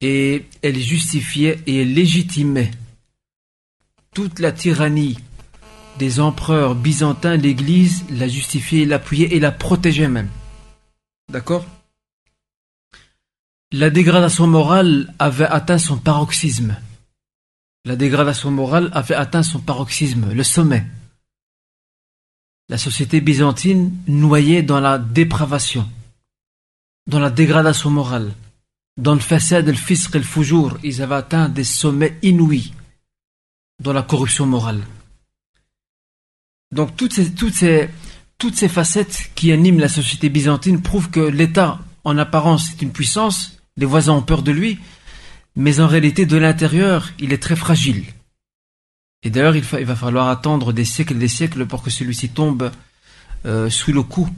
et elle justifiait et légitimait toute la tyrannie des empereurs byzantins, l'Église l'a justifiée, l'appuyait et la protégeait même. D'accord? La dégradation morale avait atteint son paroxysme. La dégradation morale avait atteint son paroxysme, le sommet. La société byzantine noyait dans la dépravation, dans la dégradation morale, dans le façade, le fisq et le foujour. Ils avaient atteint des sommets inouïs dans la corruption morale. Donc toutes ces, facettes qui animent la société byzantine prouvent que l'État, en apparence, est une puissance, les voisins ont peur de lui, mais en réalité, de l'intérieur, il est très fragile. Et d'ailleurs, il, il, va falloir attendre des siècles et des siècles pour que celui-ci tombe euh, sous le coup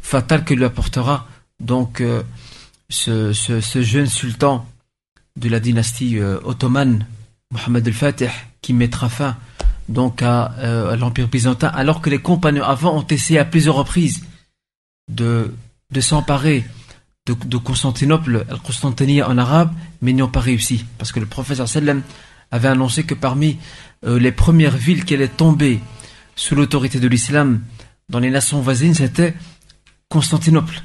fatal que lui apportera donc euh, ce, jeune sultan de la dynastie euh, ottomane, Mohammed al-Fatih, qui mettra fin donc à, euh, à l'Empire byzantin, alors que les compagnons avant ont essayé à plusieurs reprises de, de s'emparer de, de, Constantinople, Al-Constantiniya en arabe, mais n'y ont pas réussi, parce que le professeur sallam avait annoncé que parmi euh, les premières villes qui allaient tomber sous l'autorité de l'islam dans les nations voisines, c'était Constantinople.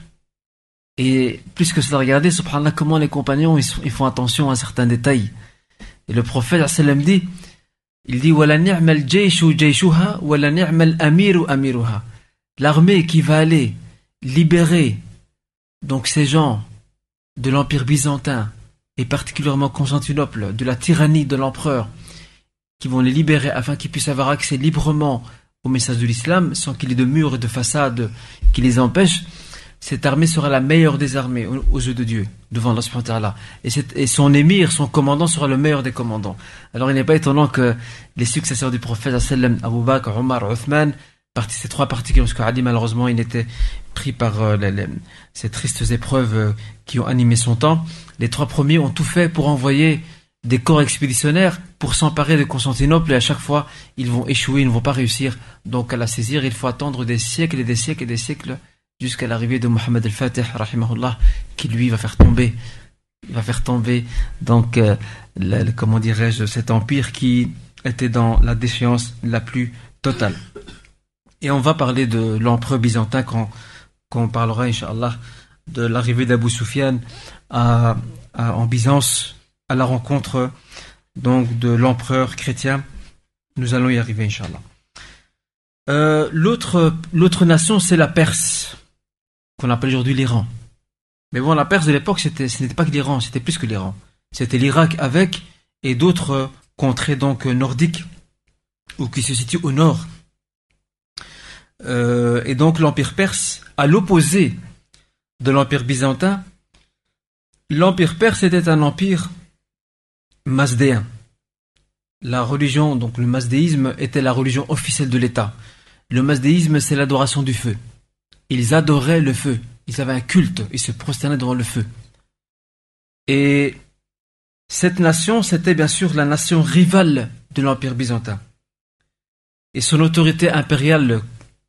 Et plus que cela, regardez, subhanallah, comment les compagnons ils, ils font attention à certains détails. Et le prophète sallam dit, il dit L'armée qui va aller libérer donc ces gens de l'Empire byzantin et particulièrement Constantinople de la tyrannie de l'empereur qui vont les libérer afin qu'ils puissent avoir accès librement au message de l'islam sans qu'il y ait de murs et de façades qui les empêchent cette armée sera la meilleure des armées aux yeux de Dieu, devant Allah. Et, et son émir, son commandant sera le meilleur des commandants. Alors il n'est pas étonnant que les successeurs du prophète, Abu Bakr, Omar, Uthman, ces trois parties, parce Ali malheureusement il était pris par euh, les, ces tristes épreuves euh, qui ont animé son temps, les trois premiers ont tout fait pour envoyer des corps expéditionnaires pour s'emparer de Constantinople et à chaque fois ils vont échouer, ils ne vont pas réussir. Donc à la saisir, il faut attendre des siècles et des siècles et des siècles jusqu'à l'arrivée de Mohammed al-Fatih, rahimahullah, qui lui va faire tomber, va faire tomber, donc, euh, comment dirais-je, cet empire qui était dans la déchéance la plus totale. Et on va parler de l'empereur byzantin quand, on parlera, inshallah, de l'arrivée d'Abu à, en Byzance, à la rencontre donc de l'empereur chrétien. Nous allons y arriver, inshallah. Euh, l'autre nation, c'est la Perse qu'on appelle aujourd'hui l'Iran. Mais bon, la Perse de l'époque, ce n'était pas que l'Iran, c'était plus que l'Iran. C'était l'Irak avec et d'autres contrées donc nordiques ou qui se situent au nord. Euh, et donc l'Empire perse, à l'opposé de l'Empire byzantin, l'Empire perse était un empire mazdéen. La religion, donc le mazdéisme, était la religion officielle de l'État. Le mazdéisme, c'est l'adoration du feu. Ils adoraient le feu. Ils avaient un culte. Ils se prosternaient devant le feu. Et cette nation, c'était bien sûr la nation rivale de l'Empire byzantin. Et son autorité impériale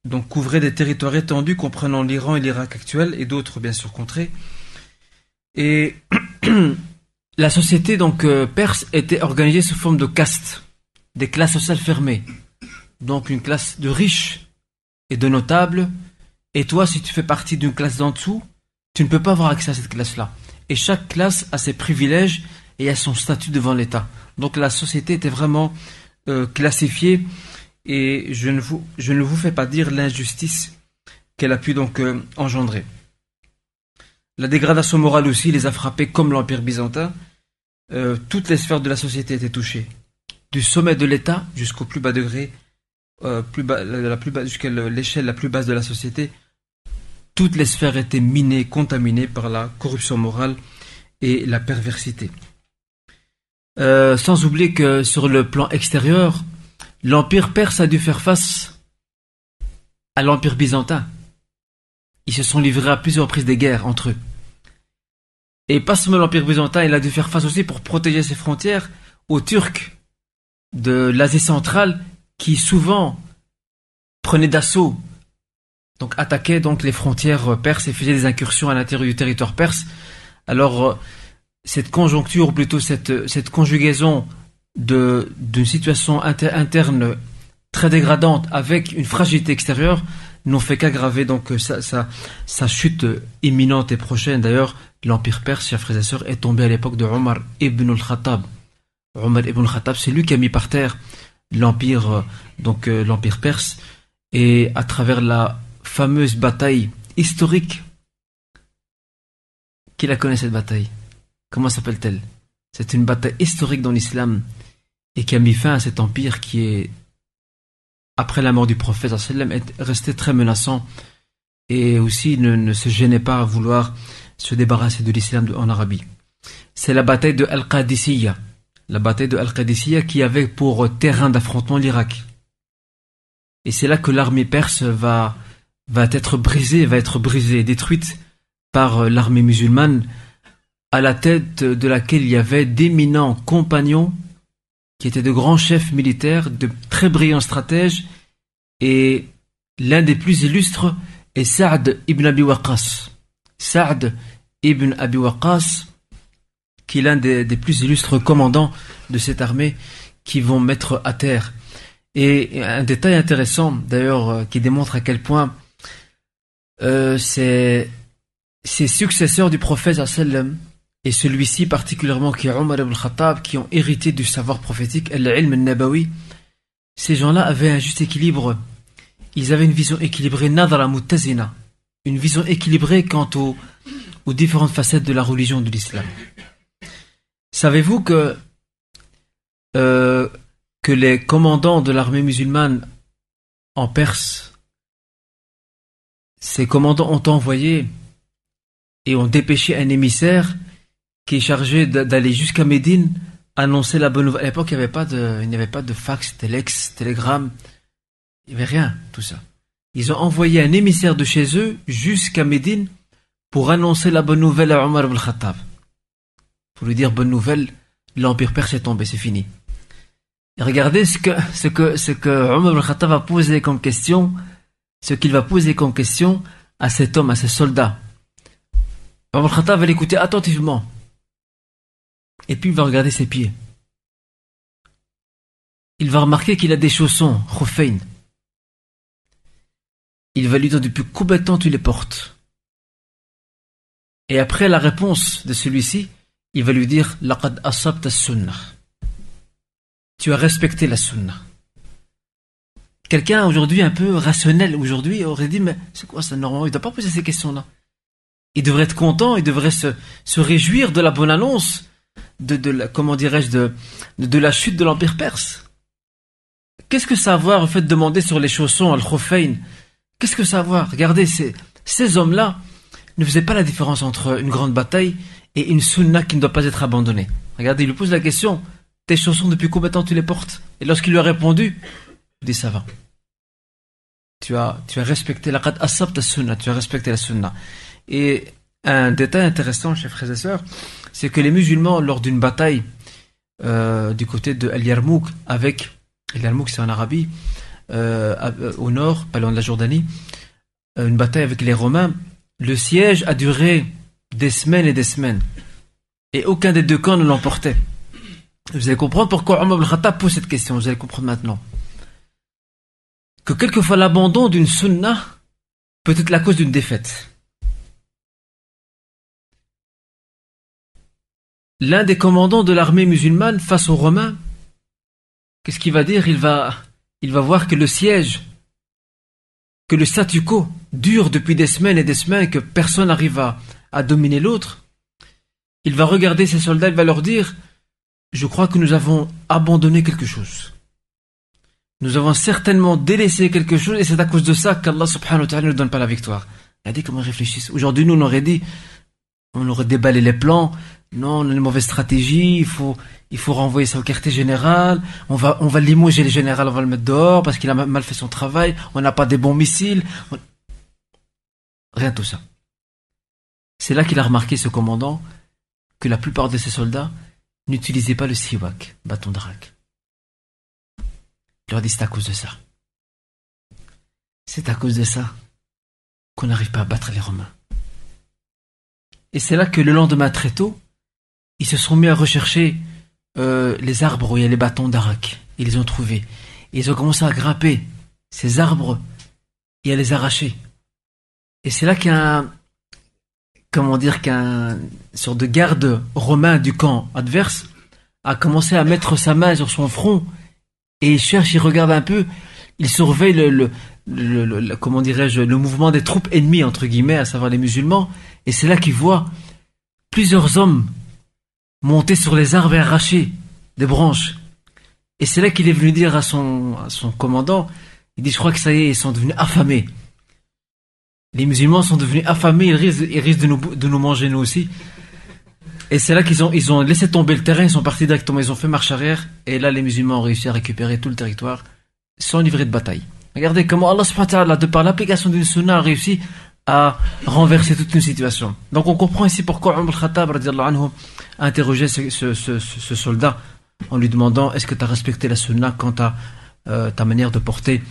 donc couvrait des territoires étendus comprenant l'Iran et l'Irak actuel et d'autres bien sûr contrées. Et la société donc euh, perse était organisée sous forme de castes, des classes sociales fermées. Donc une classe de riches et de notables et toi, si tu fais partie d'une classe d'en dessous, tu ne peux pas avoir accès à cette classe-là. Et chaque classe a ses privilèges et a son statut devant l'État. Donc la société était vraiment euh, classifiée et je ne, vous, je ne vous fais pas dire l'injustice qu'elle a pu donc euh, engendrer. La dégradation morale aussi les a frappés comme l'Empire byzantin. Euh, toutes les sphères de la société étaient touchées. Du sommet de l'État jusqu'au plus bas degré, jusqu'à l'échelle la plus basse de la société, toutes les sphères étaient minées, contaminées par la corruption morale et la perversité. Euh, sans oublier que sur le plan extérieur, l'Empire perse a dû faire face à l'Empire byzantin. Ils se sont livrés à plusieurs reprises des guerres entre eux. Et pas seulement l'Empire byzantin, il a dû faire face aussi pour protéger ses frontières aux Turcs de l'Asie centrale qui souvent prenait d'assaut, donc attaquait donc les frontières perses et faisait des incursions à l'intérieur du territoire perse. Alors euh, cette conjoncture, ou plutôt cette, cette conjugaison d'une situation interne très dégradante avec une fragilité extérieure n'ont fait qu'aggraver donc sa, sa, chute imminente et prochaine. D'ailleurs, l'empire perse, chers frères et sœurs, est tombé à l'époque de Omar ibn al-Khattab. Omar ibn al-Khattab, c'est lui qui a mis par terre l'empire euh, donc euh, l'empire perse et à travers la fameuse bataille historique qui la connaît cette bataille? Comment s'appelle-t-elle? C'est une bataille historique dans l'islam et qui a mis fin à cet empire qui est, après la mort du prophète, est resté très menaçant et aussi ne, se gênait pas à vouloir se débarrasser de l'islam en Arabie. C'est la bataille de Al-Qadisiyya, la bataille de Al-Qadisiyya qui avait pour terrain d'affrontement l'Irak. Et c'est là que l'armée perse va, va être brisée, va être brisée, détruite par l'armée musulmane à la tête de laquelle il y avait d'éminents compagnons qui étaient de grands chefs militaires, de très brillants stratèges, et l'un des plus illustres est Saad ibn Abi Waqqas. Saad ibn Abi Waqqas, qui est l'un des, plus illustres commandants de cette armée qui vont mettre à terre. Et un détail intéressant, d'ailleurs, euh, qui démontre à quel point euh, ces, successeurs du prophète et celui-ci particulièrement qui est Omar ibn Khattab, qui ont hérité du savoir prophétique, al-ilm al-nabawi, ces gens-là avaient un juste équilibre. Ils avaient une vision équilibrée, nadra mutazina, une vision équilibrée quant aux, aux différentes facettes de la religion de l'islam. Savez-vous que, euh, que les commandants de l'armée musulmane en Perse, ces commandants ont envoyé et ont dépêché un émissaire qui est chargé d'aller jusqu'à Médine annoncer la bonne nouvelle. À l'époque, il n'y avait pas de, fax, telex, télégramme. Il n'y avait rien, tout ça. Ils ont envoyé un émissaire de chez eux jusqu'à Médine pour annoncer la bonne nouvelle à Omar ibn Khattab. Pour lui dire bonne nouvelle, l'empire perse est tombé, c'est fini. Et regardez ce que, ce que, ce que Omar ibn Khattab va poser comme question, ce qu'il va poser comme question à cet homme, à ce soldat. Omar Khattab va l'écouter attentivement. Et puis il va regarder ses pieds. Il va remarquer qu'il a des chaussons, Khofein. Il va lui dire depuis combien de temps tu les portes? Et après la réponse de celui-ci, il va lui dire Laqad asabta sunnah. Tu as respecté la sunnah. Quelqu'un aujourd'hui un peu rationnel aujourd'hui aurait dit mais c'est quoi ça normalement il ne doit pas poser ces questions-là. Il devrait être content, il devrait se, se réjouir de la bonne annonce de, la, comment dirais-je, de, de la chute de l'Empire perse. Qu'est-ce que ça a à voir, en fait, de demander sur les chaussons, al-Khufein Qu'est-ce que ça a à voir? Regardez, ces, ces hommes-là ne faisaient pas la différence entre une grande bataille et une sunna qui ne doit pas être abandonnée. Regardez, il lui pose la question, tes chaussons, depuis combien de temps tu les portes? Et lorsqu'il lui a répondu, il dit, ça va. Tu as, tu as respecté la sunna, tu as respecté la sunna. Et un détail intéressant, chers frères et sœurs, c'est que les musulmans, lors d'une bataille euh, du côté de El Yarmouk, avec El Yarmouk, c'est en Arabie, euh, euh, au nord, pas loin de la Jordanie, une bataille avec les Romains, le siège a duré des semaines et des semaines. Et aucun des deux camps ne l'emportait. Vous allez comprendre pourquoi Omar al-Khattab pose cette question, vous allez comprendre maintenant. Que quelquefois l'abandon d'une sunnah peut être la cause d'une défaite. l'un des commandants de l'armée musulmane face aux Romains, qu'est-ce qu'il va dire? Il va, il va voir que le siège, que le statu quo dure depuis des semaines et des semaines, que personne n'arrive à, à dominer l'autre. Il va regarder ses soldats, il va leur dire Je crois que nous avons abandonné quelque chose. Nous avons certainement délaissé quelque chose et c'est à cause de ça qu'Allah subhanahu wa ta'ala ne donne pas la victoire. Regardez comment ils réfléchissent. Aujourd'hui, nous, on aurait dit, on aurait déballé les plans, non, on a une mauvaise stratégie, il faut, il faut renvoyer ça au quartier général, on va, on va limoger le général, on va le mettre dehors parce qu'il a mal fait son travail, on n'a pas des bons missiles. Rien de tout ça. C'est là qu'il a remarqué, ce commandant, que la plupart de ses soldats n'utilisaient pas le siwak, bâton drac. Il leur dit c'est à cause de ça. C'est à cause de ça qu'on n'arrive pas à battre les Romains. Et c'est là que le lendemain très tôt, ils se sont mis à rechercher euh, les arbres où il y a les bâtons d'Arak. Ils les ont trouvés. Ils ont commencé à grimper ces arbres et à les arracher. Et c'est là qu'un, comment dire, qu'un sorte de garde romain du camp adverse a commencé à mettre sa main sur son front et il cherche, il regarde un peu, il surveille le, le, comment dirais-je, le mouvement des troupes ennemies, entre guillemets, à savoir les musulmans, et c'est là qu'il voit plusieurs hommes monter sur les arbres et arracher des branches. Et c'est là qu'il est venu dire à son, à son commandant, il dit, je crois que ça y est, ils sont devenus affamés. Les musulmans sont devenus affamés, ils risquent, ils risquent de, nous, de nous manger nous aussi. Et c'est là qu'ils ont, ils ont laissé tomber le terrain, ils sont partis directement, ils ont fait marche arrière, et là les musulmans ont réussi à récupérer tout le territoire sans livrer de bataille. Regardez comment Allah subhanahu wa ta'ala, de par l'application d'une sunna, a réussi à renverser toute une situation. Donc on comprend ici pourquoi Umar al-Khattab anhu, a interrogé ce, soldat en lui demandant est-ce que tu as respecté la sunna quant à euh, ta manière de porter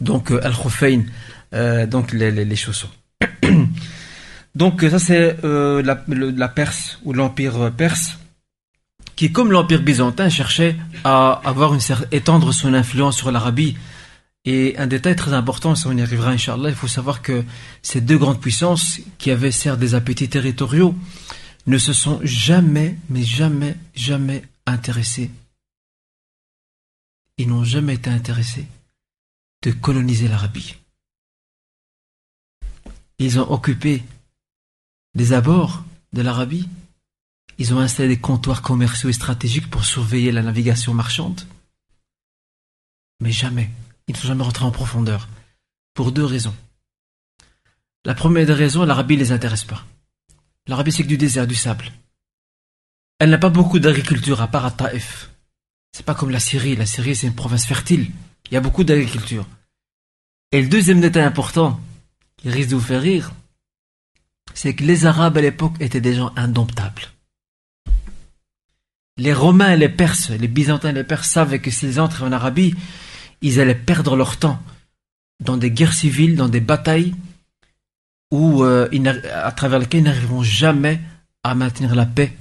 donc euh, al-Khufein, euh, donc les chaussons. Donc ça c'est euh, la, Perse ou l'empire perse qui comme l'empire byzantin cherchait à avoir une étendre son influence sur l'Arabie et un détail très important, ça on y arrivera Inch'Allah, il faut savoir que ces deux grandes puissances, qui avaient certes des appétits territoriaux, ne se sont jamais, mais jamais, jamais intéressés. Ils n'ont jamais été intéressés de coloniser l'Arabie. Ils ont occupé des abords de l'Arabie. Ils ont installé des comptoirs commerciaux et stratégiques pour surveiller la navigation marchande. Mais jamais ils ne sont jamais rentrés en profondeur. Pour deux raisons. La première des raisons, l'Arabie ne les intéresse pas. L'Arabie, c'est que du désert, du sable. Elle n'a pas beaucoup d'agriculture, à part à Taïf. C'est pas comme la Syrie. La Syrie, c'est une province fertile. Il y a beaucoup d'agriculture. Et le deuxième détail important, qui risque de vous faire rire, c'est que les Arabes à l'époque étaient des gens indomptables. Les Romains et les Perses, les Byzantins et les Perses savaient que s'ils entrent en Arabie, ils allaient perdre leur temps dans des guerres civiles, dans des batailles où, euh, à travers lesquelles ils n'arriveront jamais à maintenir la paix.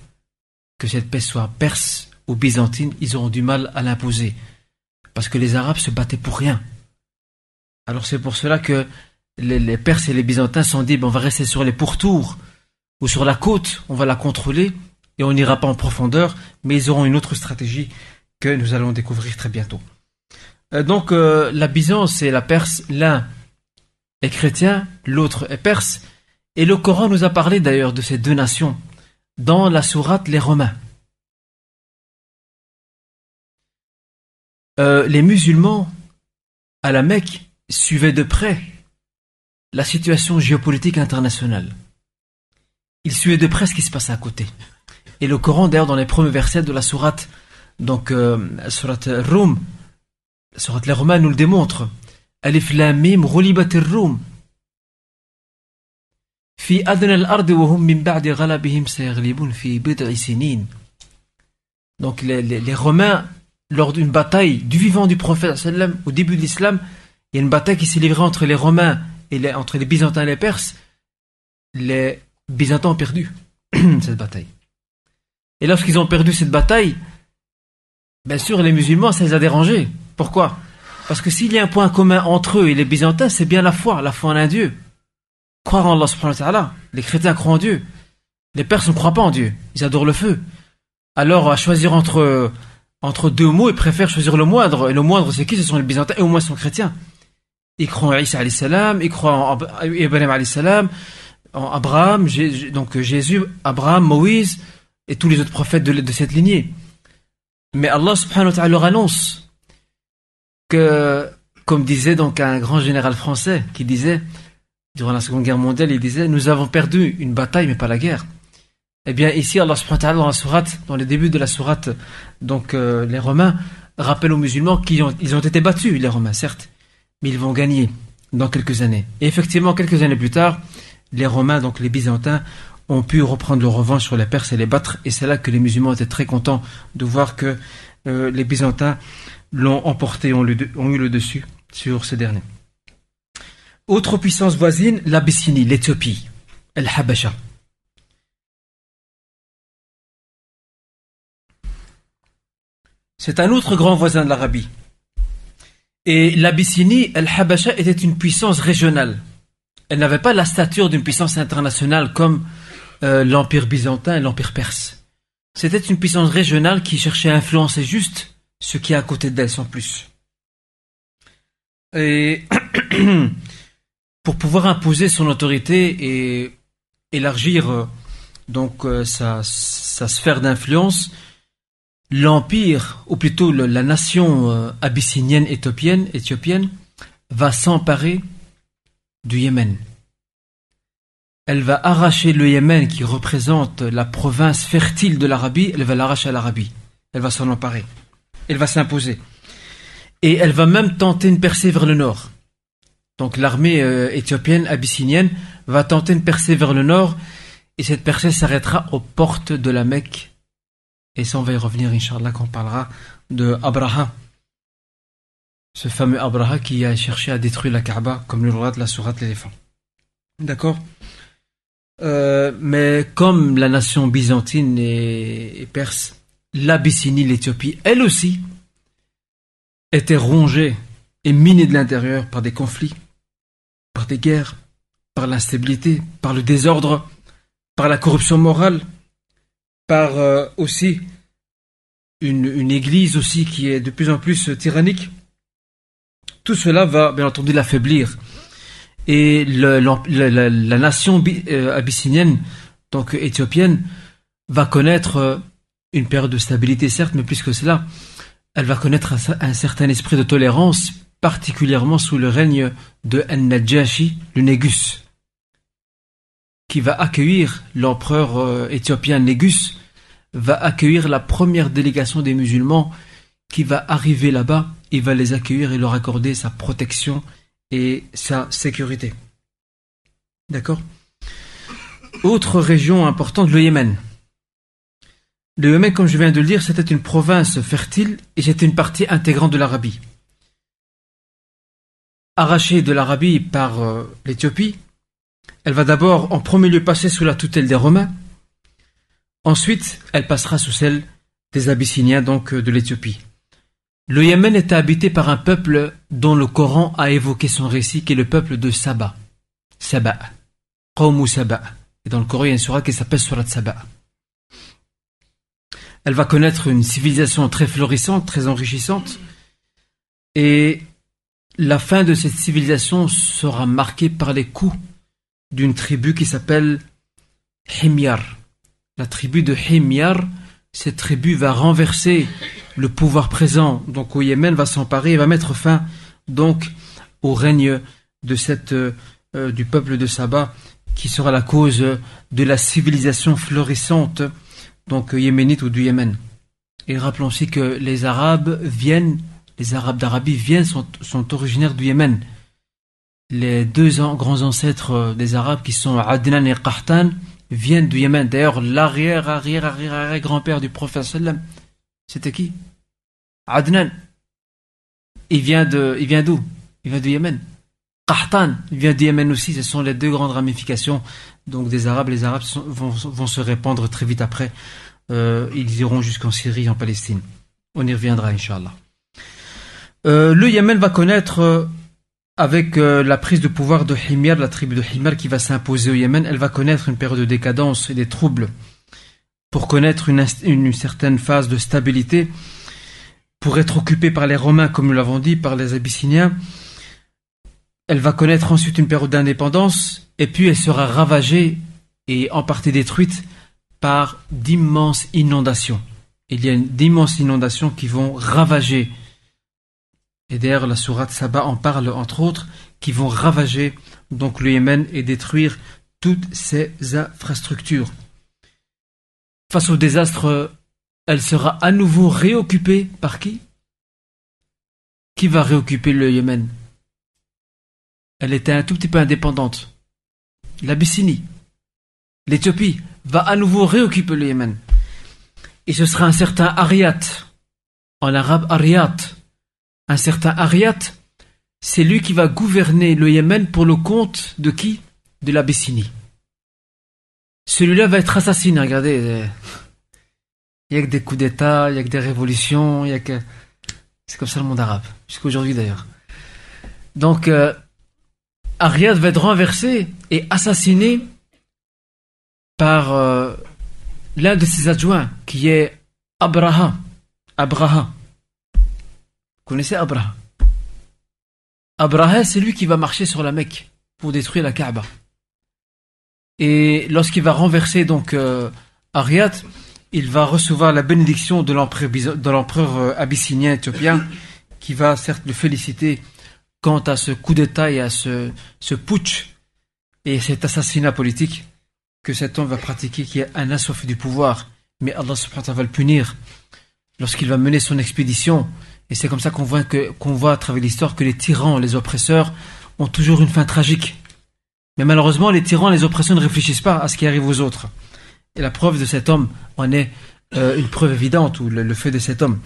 Que cette paix soit perse ou byzantine, ils auront du mal à l'imposer. Parce que les Arabes se battaient pour rien. Alors c'est pour cela que les, Perses et les Byzantins sont dit, ben, on va rester sur les pourtours ou sur la côte, on va la contrôler et on n'ira pas en profondeur, mais ils auront une autre stratégie que nous allons découvrir très bientôt. Euh, donc euh, la Byzance et la Perse, l'un est chrétien, l'autre est perse. Et le Coran nous a parlé d'ailleurs de ces deux nations dans la sourate Les Romains. Euh, les musulmans à la Mecque suivaient de près la situation géopolitique internationale. Il suivait de près ce qui se passait à côté. Et le Coran, d'ailleurs, dans les premiers versets de la sourate, donc euh, sourate Rum, sourate les Romains nous le démontre. Alif Rum. Fi al hum min ba'di fi bid'i sinin. Donc les, les, Romains, lors d'une bataille du vivant du prophète au début de l'islam, il y a une bataille qui s'est livrée entre les Romains et les, entre les Byzantins et les Perses. Les Byzantins ont perdu cette bataille. Et lorsqu'ils ont perdu cette bataille, bien sûr les musulmans, ça les a dérangés. Pourquoi? Parce que s'il y a un point commun entre eux et les Byzantins, c'est bien la foi, la foi en un Dieu. Croire en Allah. Les chrétiens croient en Dieu. Les Perses ne croient pas en Dieu. Ils adorent le feu. Alors, à choisir entre, entre deux mots, ils préfèrent choisir le moindre. Et le moindre, c'est qui? Ce sont les Byzantins, et au moins ils sont chrétiens. Ils croient en Isa ils croient en Ibrahim alayhi salam, en Abraham, donc Jésus, Abraham, Moïse, et tous les autres prophètes de, cette lignée. Mais Allah subhanahu wa ta'ala leur annonce que, comme disait donc un grand général français qui disait, durant la Seconde Guerre mondiale, il disait, nous avons perdu une bataille, mais pas la guerre. Eh bien, ici, Allah subhanahu dans la sourate, dans les débuts de la sourate, donc euh, les Romains rappellent aux musulmans qu'ils ont, ils ont été battus, les Romains, certes, mais ils vont gagner dans quelques années. Et effectivement, quelques années plus tard, les Romains, donc les Byzantins, ont pu reprendre leur revanche sur les Perses et les battre. Et c'est là que les musulmans étaient très contents de voir que euh, les Byzantins l'ont emporté, ont, eu le dessus sur ces derniers. Autre puissance voisine, l'Abyssinie, l'Éthiopie, El Habasha. C'est un autre grand voisin de l'Arabie. Et l'Abyssinie, El Habasha, était une puissance régionale. Elle n'avait pas la stature d'une puissance internationale comme euh, l'Empire byzantin et l'Empire perse. C'était une puissance régionale qui cherchait à influencer juste ce qui est à côté d'elle, sans plus. Et pour pouvoir imposer son autorité et élargir euh, donc euh, sa, sphère d'influence, l'empire, ou plutôt la nation euh, abyssinienne éthiopienne, va s'emparer du Yémen. Elle va arracher le Yémen qui représente la province fertile de l'Arabie, elle va l'arracher à l'Arabie. Elle va s'en emparer. Elle va s'imposer. Et elle va même tenter une percée vers le nord. Donc l'armée euh, éthiopienne, abyssinienne, va tenter une percée vers le nord, et cette percée s'arrêtera aux portes de la Mecque. Et ça, on va y revenir, Inch'Allah, quand on parlera de Abraha. Ce fameux Abraha qui a cherché à détruire la Kaaba, comme le roi la sourate l'éléphant. D'accord? Euh, Mais comme la nation byzantine et perse, l'Abyssinie, l'Éthiopie, elle aussi, était rongée et minée de l'intérieur par des conflits, par des guerres, par l'instabilité, par le désordre, par la corruption morale, par euh, aussi une, église aussi qui est de plus en plus tyrannique. Tout cela va bien entendu l'affaiblir. Et la, nation euh, abyssinienne, donc éthiopienne, va connaître euh, une période de stabilité certes, mais plus que cela, elle va connaître un certain esprit de tolérance particulièrement sous le règne de An-Najashi, le Négus, qui va accueillir l'empereur euh, éthiopien Négus, va accueillir la première délégation des musulmans qui va arriver là-bas et va les accueillir et leur accorder sa protection et sa sécurité. D'accord? Autre région importante, le Yémen. Le Yémen, comme je viens de le dire, c'était une province fertile et c'était une partie intégrante de l'Arabie arrachée de l'Arabie par euh, l'Éthiopie, elle va d'abord en premier lieu passer sous la tutelle des Romains, ensuite elle passera sous celle des Abyssiniens, donc euh, de l'Éthiopie. Le Yémen était habité par un peuple dont le Coran a évoqué son récit, qui est le peuple de Saba. Saba. Qawmu Saba. Et dans le Coran, il y a une surah qui s'appelle Surat Saba. Elle va connaître une civilisation très florissante, très enrichissante, et la fin de cette civilisation sera marquée par les coups d'une tribu qui s'appelle Himyar. La tribu de Himyar, cette tribu va renverser le pouvoir présent donc au Yémen, va s'emparer et va mettre fin donc au règne de cette, euh, du peuple de Saba qui sera la cause de la civilisation florissante donc yéménite ou du Yémen. Et rappelons aussi que les Arabes viennent les Arabes d'Arabie viennent, sont, originaires du Yémen. Les deux grands ancêtres euh, des Arabes qui sont Adnan et Qahtan viennent du Yémen. D'ailleurs, l'arrière, arrière, arrière, arrière grand-père du prophète c'était qui? Adnan. Il vient d'où? Il vient du Yémen. Qahtan, il vient du Yémen aussi. Ce sont les deux grandes ramifications donc des Arabes. Les Arabes vont, se répandre très vite après. Euh, ils iront jusqu'en Syrie, en Palestine. On y reviendra, Inch'Allah. Euh, le Yémen va connaître, avec euh, la prise de pouvoir de Himyar, la tribu de Himyar qui va s'imposer au Yémen, elle va connaître une période de décadence et des troubles pour connaître une, une certaine phase de stabilité, pour être occupée par les Romains, comme nous l'avons dit, par les Abyssiniens. Elle va connaître ensuite une période d'indépendance, et puis elle sera ravagée et en partie détruite par d'immenses inondations. Il y a d'immenses inondations qui vont ravager et d'ailleurs, la sourate Saba en parle, entre autres, qui vont ravager donc le Yémen et détruire toutes ses infrastructures. Face au désastre, elle sera à nouveau réoccupée par qui? Qui va réoccuper le Yémen? Elle était un tout petit peu indépendante. L'Abyssinie, l'Éthiopie, va à nouveau réoccuper le Yémen. Et ce sera un certain Ariat, en arabe Ariat, un certain Ariat, c'est lui qui va gouverner le Yémen pour le compte de qui? De l'Abyssinie. Celui-là va être assassiné, regardez. euh, Il y a que des coups d'État, il y a que des révolutions, il y a que... C'est comme ça le monde arabe, jusqu'à aujourd'hui d'ailleurs. Donc, euh, Ariad va être renversé et assassiné par euh, l'un de ses adjoints, qui est Abraha. Abraha. Connaissez Abraha? Abraha, c'est lui qui va marcher sur la Mecque pour détruire la Kaaba. Et lorsqu'il va renverser donc euh, il va recevoir la bénédiction de l'empereur euh, abyssinien éthiopien, qui va certes le féliciter quant à ce coup d'État et à ce, ce putsch et cet assassinat politique que cet homme va pratiquer, qui est un assoiffé du pouvoir. Mais Allah subhanahu wa ta'ala va le punir lorsqu'il va mener son expédition. Et c'est comme ça qu'on voit, voit à travers l'histoire que les tyrans, les oppresseurs, ont toujours une fin tragique. Mais malheureusement, les tyrans, les oppresseurs ne réfléchissent pas à ce qui arrive aux autres. Et la preuve de cet homme en est euh, une preuve évidente, ou le, le fait de cet homme.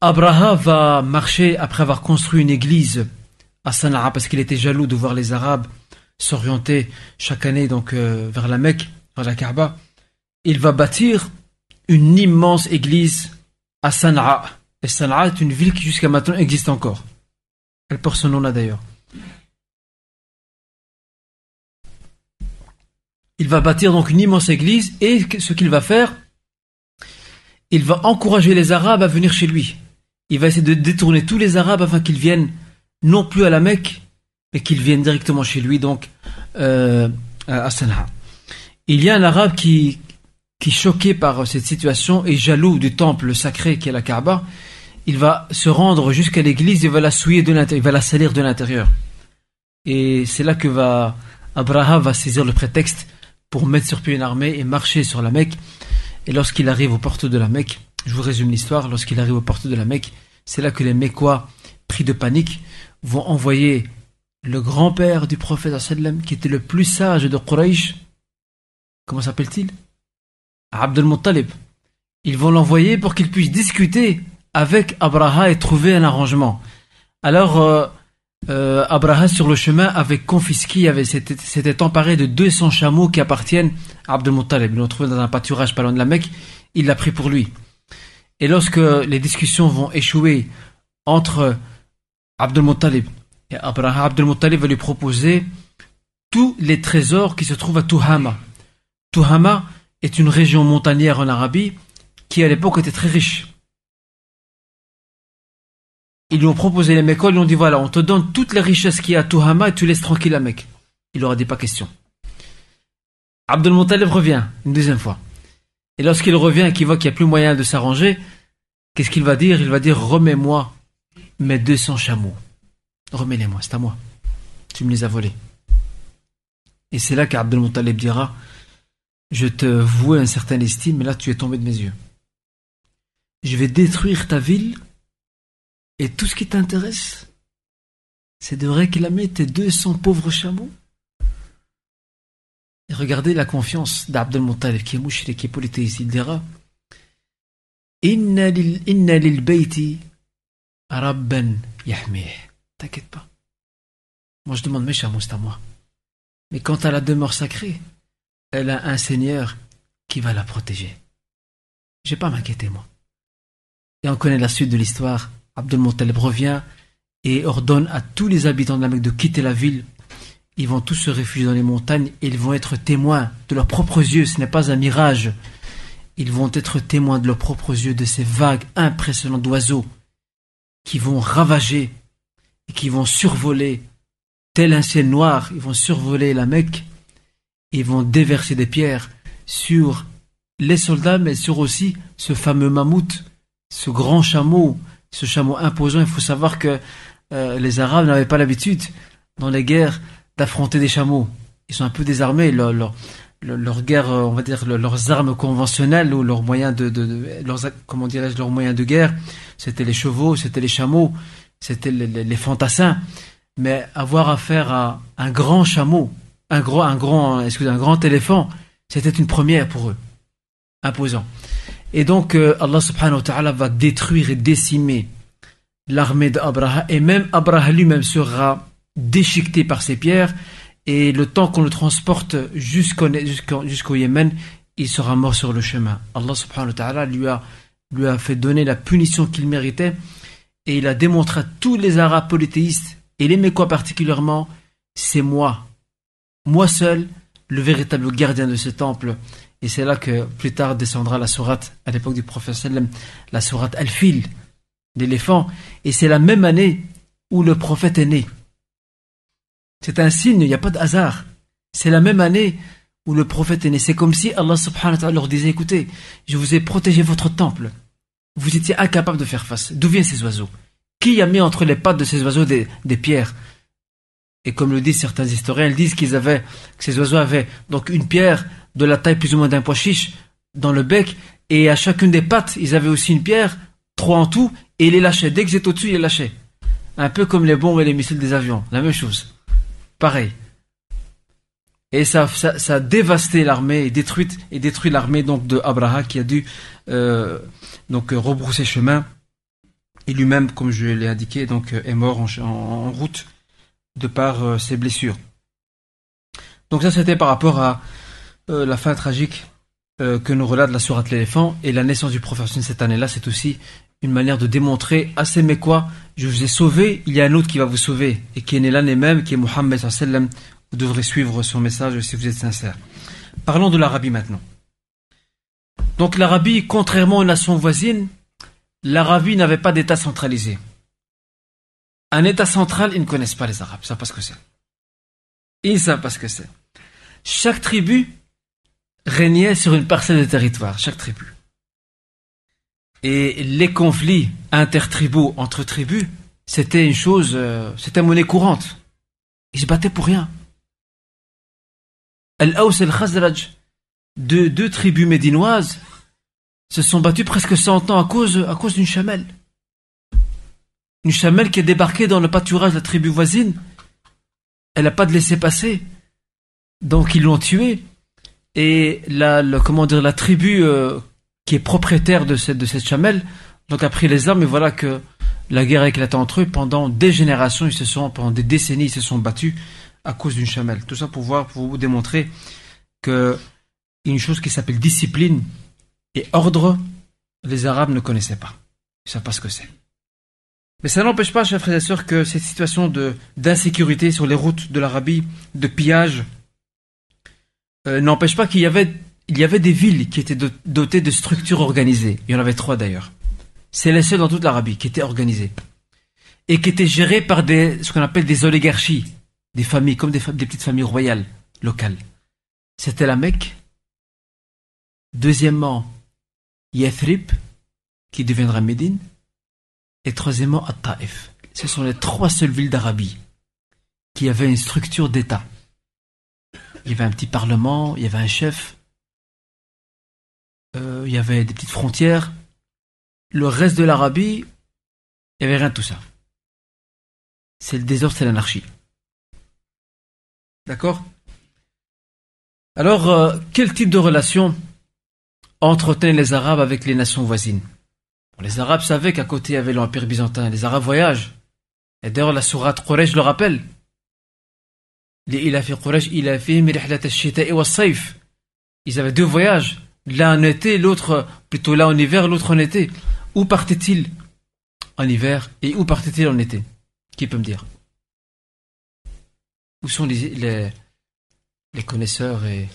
Abraha va marcher après avoir construit une église à Sana'a parce qu'il était jaloux de voir les Arabes s'orienter chaque année donc euh, vers la Mecque, vers la Kaaba. Il va bâtir une immense église à Sana'a. Et Sana'a est une ville qui jusqu'à maintenant existe encore. Elle porte ce nom-là d'ailleurs. Il va bâtir donc une immense église et ce qu'il va faire, il va encourager les Arabes à venir chez lui. Il va essayer de détourner tous les Arabes afin qu'ils viennent non plus à la Mecque, mais qu'ils viennent directement chez lui, donc euh, à Sana'a. Il y a un Arabe qui, qui, choqué par cette situation et jaloux du temple sacré qui est la Kaaba, il va se rendre jusqu'à l'église et va la souiller de l'intérieur, va la salir de l'intérieur. Et c'est là que va Abraham va saisir le prétexte pour mettre sur pied une armée et marcher sur la Mecque. Et lorsqu'il arrive aux portes de la Mecque, je vous résume l'histoire, lorsqu'il arrive aux portes de la Mecque, c'est là que les Mécois, pris de panique, vont envoyer le grand-père du prophète sallam, qui était le plus sage de Quraysh. Comment s'appelle-t-il? Abdel Muttalib. Ils vont l'envoyer pour qu'il puisse discuter avec Abraha et trouver un arrangement. Alors, euh, euh, Abraha, sur le chemin, avait confisqué, avait, s'était, emparé de 200 chameaux qui appartiennent à Abdel Muttalib. Ils trouvé dans un pâturage pas loin de la Mecque. Il l'a pris pour lui. Et lorsque les discussions vont échouer entre Abdel Muttalib et Abraham, Abdel Muttalib va lui proposer tous les trésors qui se trouvent à Tuhama. Tuhama est une région montagnère en Arabie qui à l'époque était très riche. Ils lui ont proposé les Mécois, ils lui ont dit voilà, on te donne toutes les richesses qu'il y a à Tuhama et tu laisses tranquille la Mecque. Il leur a dit pas question. Abdel Muttalib revient une deuxième fois. Et lorsqu'il revient et qu'il voit qu'il n'y a plus moyen de s'arranger, qu'est-ce qu'il va dire? Il va dire remets-moi mes 200 chameaux. Remets-les-moi, c'est à moi. Tu me les as volés. Et c'est là qu'Abdel Muttalib dira Je te vouais un certain estime, mais là tu es tombé de mes yeux. Je vais détruire ta ville et tout ce qui t'intéresse, c'est de réclamer tes 200 pauvres chameaux. Et regardez la confiance d'Abdel Muttalib qui est mouchri, qui est polythéiste. Il dira Inna lil, bayti rabban yahmih. T'inquiète pas. Moi je demande mes chameaux, c'est à moi. Mais quant à la demeure sacrée, elle a un Seigneur qui va la protéger. Je vais pas m'inquiéter, moi. Et on connaît la suite de l'histoire. Muttalib revient et ordonne à tous les habitants de la Mecque de quitter la ville. Ils vont tous se réfugier dans les montagnes et ils vont être témoins de leurs propres yeux. Ce n'est pas un mirage. Ils vont être témoins de leurs propres yeux de ces vagues impressionnantes d'oiseaux qui vont ravager et qui vont survoler tel un ciel noir. Ils vont survoler la Mecque. Ils vont déverser des pierres sur les soldats, mais sur aussi ce fameux mammouth, ce grand chameau, ce chameau imposant. Il faut savoir que euh, les Arabes n'avaient pas l'habitude, dans les guerres, d'affronter des chameaux. Ils sont un peu désarmés. Leur, guerre, on va dire, leurs armes conventionnelles ou leurs moyens de, leurs, comment dirais-je, leurs moyens de guerre, c'était les chevaux, c'était les chameaux, c'était les, les, fantassins. Mais avoir affaire à un grand chameau, un gros, un grand, excusez, un grand éléphant, c'était une première pour eux, imposant. Et donc, euh, Allah subhanahu wa ta'ala va détruire et décimer l'armée d'Abraha, et même Abraha lui-même sera déchiqueté par ces pierres, et le temps qu'on le transporte jusqu'au Yémen, il sera mort sur le chemin. Allah subhanahu wa ta'ala lui a, lui a fait donner la punition qu'il méritait, et il a démontré à tous les Arabes polythéistes, et les Mécois particulièrement, c'est moi, moi seul, le véritable gardien de ce temple. Et c'est là que plus tard descendra la sourate, à l'époque du prophète la sourate Al-Fil, l'éléphant. Et c'est la même année où le prophète est né. C'est un signe, il n'y a pas de hasard. C'est la même année où le prophète est né. C'est comme si Allah subhanahu wa ta'ala leur disait, écoutez, je vous ai protégé votre temple. Vous étiez incapable de faire face. D'où viennent ces oiseaux? Qui a mis entre les pattes de ces oiseaux des, pierres? Et comme le disent certains historiens, ils disent qu'ils avaient, que ces oiseaux avaient donc une pierre de la taille plus ou moins d'un pois chiche dans le bec, et à chacune des pattes, ils avaient aussi une pierre, trois en tout, et ils les lâchaient. Dès que j'étais au-dessus, ils les lâchaient. Un peu comme les bombes et les missiles des avions, la même chose. Pareil. Et ça, ça, a dévasté l'armée et détruit, et détruit l'armée donc de qui a dû euh, donc rebrousser chemin. Et lui-même, comme je l'ai indiqué, donc est mort en, route de par euh, ses blessures. Donc ça, c'était par rapport à euh, la fin tragique euh, que nous relate la sourate l'éléphant et la naissance du prophète cette année-là, c'est aussi une manière de démontrer à ces Mécois, je vous ai sauvé, il y a un autre qui va vous sauver, et qui est né l'année même, qui est Mohammed sallam, vous devrez suivre son message si vous êtes sincère. Parlons de l'Arabie maintenant. Donc l'Arabie, contrairement aux nations voisines, l'Arabie n'avait pas d'État centralisé. Un État central, ils ne connaissent pas les Arabes, ils ne savent pas ce que c'est. Ils ne savent pas ce que c'est. Chaque tribu régnait sur une parcelle de territoire, chaque tribu. Et les conflits intertribaux entre tribus, c'était une chose, euh, c'était monnaie courante. Ils se battaient pour rien. Al-Aws et Al-Khazraj, deux, deux tribus médinoises, se sont battues presque 100 ans à cause, à cause d'une chamelle. Une chamelle qui est débarquée dans le pâturage de la tribu voisine. Elle n'a pas de laisser passer. Donc ils l'ont tuée et la, comment dire, la tribu euh, qui est propriétaire de cette, de cette chamelle, donc a pris les armes et voilà que la guerre a éclaté entre eux. Pendant des générations, ils se sont, pendant des décennies, ils se sont battus à cause d'une chamelle. Tout ça pour voir, pour vous démontrer que une chose qui s'appelle discipline et ordre, les Arabes ne connaissaient pas. Ils ne savent pas ce que c'est. Mais ça n'empêche pas, chers frères et sœurs, que cette situation d'insécurité sur les routes de l'Arabie, de pillage, euh, n'empêche pas qu'il y avait, il y avait des villes qui étaient dotées de structures organisées. Il y en avait trois d'ailleurs. C'est les seules dans toute l'Arabie qui étaient organisées. Et qui étaient gérées par des, ce qu'on appelle des oligarchies, des familles, comme des, des petites familles royales, locales. C'était la Mecque. Deuxièmement, Yathrib, qui deviendra Médine. Et troisièmement, At-Taif. Ce sont les trois seules villes d'Arabie qui avaient une structure d'État il y avait un petit parlement, il y avait un chef, euh, il y avait des petites frontières. Le reste de l'Arabie, il n'y avait rien de tout ça. C'est le désordre, c'est l'anarchie. D'accord? Alors, euh, quel type de relation entretenaient les Arabes avec les nations voisines? Les Arabes savaient qu'à côté il y avait l'Empire byzantin. Les Arabes voyagent. Et d'ailleurs, la sourate Quraysh le rappelle. Ils avaient deux voyages, l'un en été, l'autre plutôt là en hiver, l'autre en été. Où partaient-ils en hiver et où partaient-ils en été? Qui peut me dire? Où sont les, connaisseurs et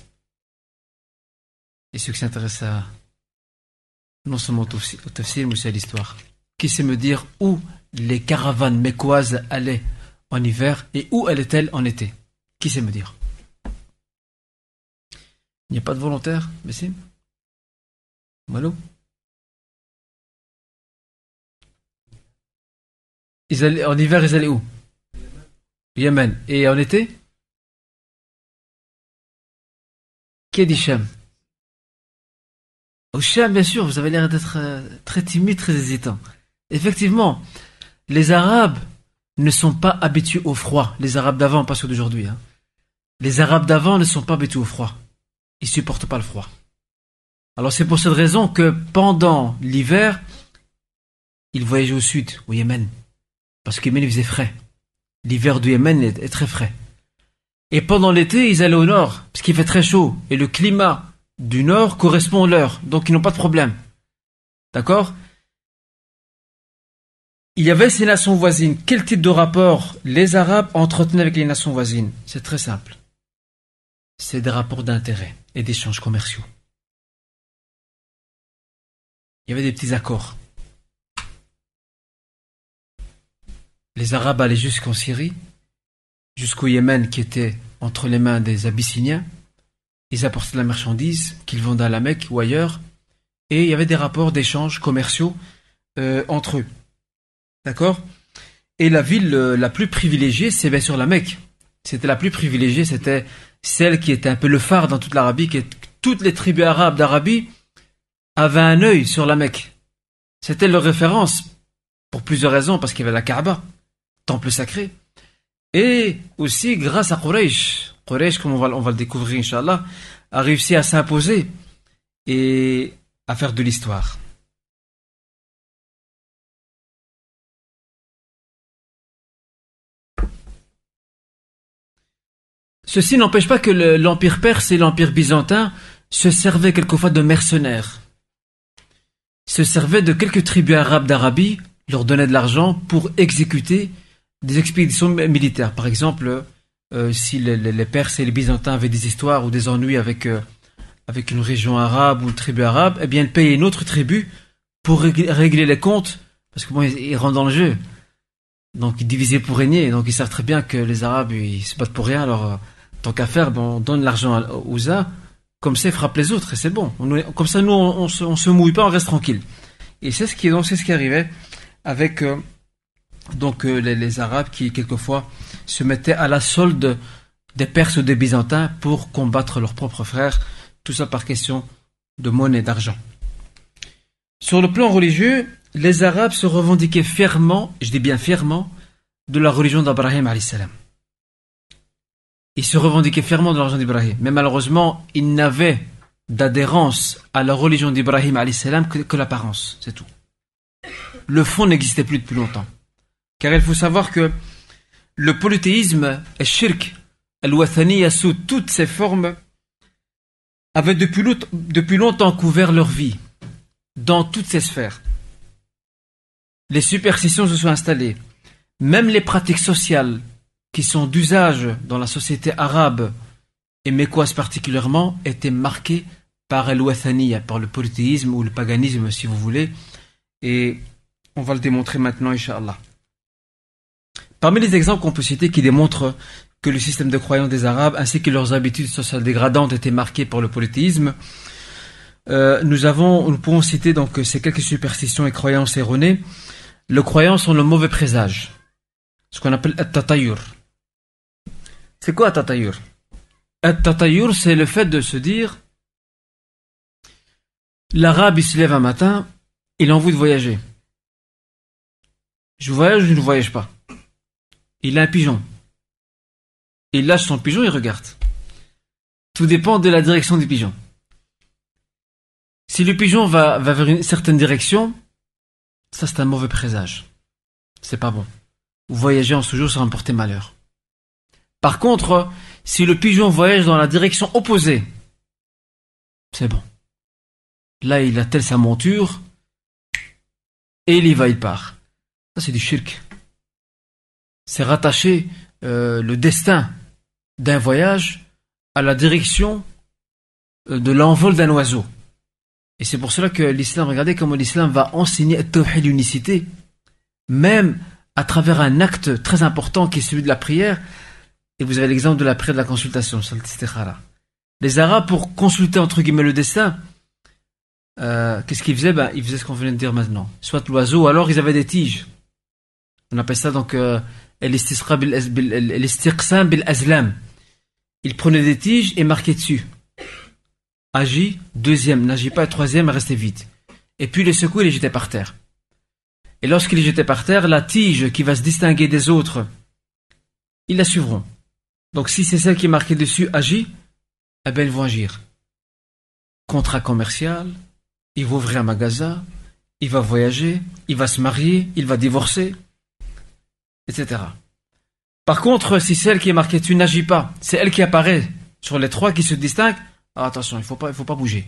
ceux qui s'intéressent à non seulement au tafsir mais aussi à l'histoire. Qui sait me dire où les caravanes mécoises allaient en hiver et où allaient-elles en été? Qui sait me dire? Il n'y a pas de volontaire, Bessim Malo ils allaient, En hiver, ils allaient où? Yémen. Et en été? Cham Au bien sûr, vous avez l'air d'être euh, très timide, très hésitant. Effectivement, les Arabes ne sont pas habitués au froid. Les Arabes d'avant, pas ceux d'aujourd'hui. Hein. Les Arabes d'avant ne sont pas habitués au froid. Ils supportent pas le froid. Alors c'est pour cette raison que pendant l'hiver, ils voyageaient au sud, au Yémen, Parce que Yémen il faisait frais. L'hiver du Yémen est très frais. Et pendant l'été, ils allaient au nord, parce qu'il fait très chaud. Et le climat du nord correspond au leur. Donc ils n'ont pas de problème. D'accord? Il y avait ces nations voisines. Quel type de rapport les Arabes entretenaient avec les nations voisines? C'est très simple. C'est des rapports d'intérêt et d'échanges commerciaux. Il y avait des petits accords. Les Arabes allaient jusqu'en Syrie, jusqu'au Yémen qui était entre les mains des Abyssiniens. Ils apportaient de la marchandise qu'ils vendaient à la Mecque ou ailleurs. Et il y avait des rapports d'échanges commerciaux euh, entre eux. D'accord? Et la ville euh, la plus privilégiée, c'est bien sûr la Mecque. C'était la plus privilégiée, c'était celle qui était un peu le phare dans toute l'Arabie, que toutes les tribus arabes d'Arabie avaient un œil sur la Mecque. C'était leur référence, pour plusieurs raisons, parce qu'il y avait la Kaaba, temple sacré, et aussi grâce à Quraysh. Comme on va, on va le découvrir, Inch'Allah, a réussi à s'imposer et à faire de l'histoire. Ceci n'empêche pas que l'Empire perse et l'Empire byzantin se servaient quelquefois de mercenaires, se servaient de quelques tribus arabes d'Arabie, leur donnaient de l'argent pour exécuter des expéditions militaires. Par exemple, euh, si les, les, Perses et les Byzantins avaient des histoires ou des ennuis avec, euh, avec une région arabe ou une tribu arabe, eh bien, ils payaient une autre tribu pour régler les comptes, parce que bon, ils, ils, rentrent dans le jeu. Donc, ils divisaient pour régner. Donc, ils savent très bien que les Arabes, ils se battent pour rien. Alors, euh, tant qu'à faire, bon, on donne l'argent aux uns, comme ça, ils frappent les autres, et c'est bon. On, comme ça, nous, on, on, se, on se mouille pas, on reste tranquille. Et c'est ce qui, donc, c'est ce qui arrivait avec euh, donc les, les, Arabes qui quelquefois se mettaient à la solde des Perses ou des Byzantins pour combattre leurs propres frères, tout ça par question de monnaie, d'argent. Sur le plan religieux, les Arabes se revendiquaient fièrement, je dis bien fièrement, de la religion d'Abraham salam. Ils se revendiquaient fièrement de la religion d'Ibrahim, mais malheureusement, ils n'avaient d'adhérence à la religion d'Ibrahim salam que l'apparence, c'est tout. Le fond n'existait plus depuis longtemps. Car il faut savoir que le polythéisme, le shirk, al sous toutes ses formes, avait depuis, longtemps couvert leur vie, dans toutes ces sphères. Les superstitions se sont installées. Même les pratiques sociales qui sont d'usage dans la société arabe et mécoise particulièrement étaient marquées par al par le polythéisme ou le paganisme si vous voulez. Et on va le démontrer maintenant, Inch'Allah. Parmi les exemples qu'on peut citer qui démontrent que le système de croyance des Arabes ainsi que leurs habitudes sociales dégradantes étaient marquées par le polythéisme, euh, nous pouvons citer donc ces quelques superstitions et croyances erronées. Le croyance ont le mauvais présage, ce qu'on appelle at-tatayur. C'est quoi at-tatayur? At-tatayur, c'est le fait de se dire l'arabe il se lève un matin, il a envie de voyager. Je voyage ou je ne voyage pas Il a un pigeon. Il lâche son pigeon et regarde. Tout dépend de la direction du pigeon. Si le pigeon va, vers une certaine direction, ça c'est un mauvais présage. C'est pas bon. Vous voyagez en ce jour, ça va porter malheur. Par contre, si le pigeon voyage dans la direction opposée, c'est bon. Là, il attelle sa monture et il y va, il part. Ça, c'est du shirk. C'est rattacher euh, le destin d'un voyage à la direction euh, de l'envol d'un oiseau. Et c'est pour cela que l'islam, regardez comment l'islam va enseigner l'unicité, même à travers un acte très important qui est celui de la prière. Et vous avez l'exemple de la prière de la consultation, Les Arabes, pour consulter entre guillemets le destin, euh, qu'est-ce qu'ils faisaient? Ben, Ils faisaient ce qu'on venait de dire maintenant. Soit l'oiseau, alors ils avaient des tiges. On appelle ça donc. Il prenait des tiges et marquait dessus. Agit, deuxième, n'agit pas, troisième, restait vite. Et puis les secouait et les jetait par terre. Et lorsqu'il les jetait par terre, la tige qui va se distinguer des autres, ils la suivront. Donc si c'est celle qui est marquée dessus agit, eh bien ils vont agir. Contrat commercial, il va ouvrir un magasin, il va voyager, il va se marier, il va divorcer. Etc. Par contre, si celle qui est marquée tu n'agis pas, c'est elle qui apparaît sur les trois qui se distinguent, ah, attention, il il faut pas bouger.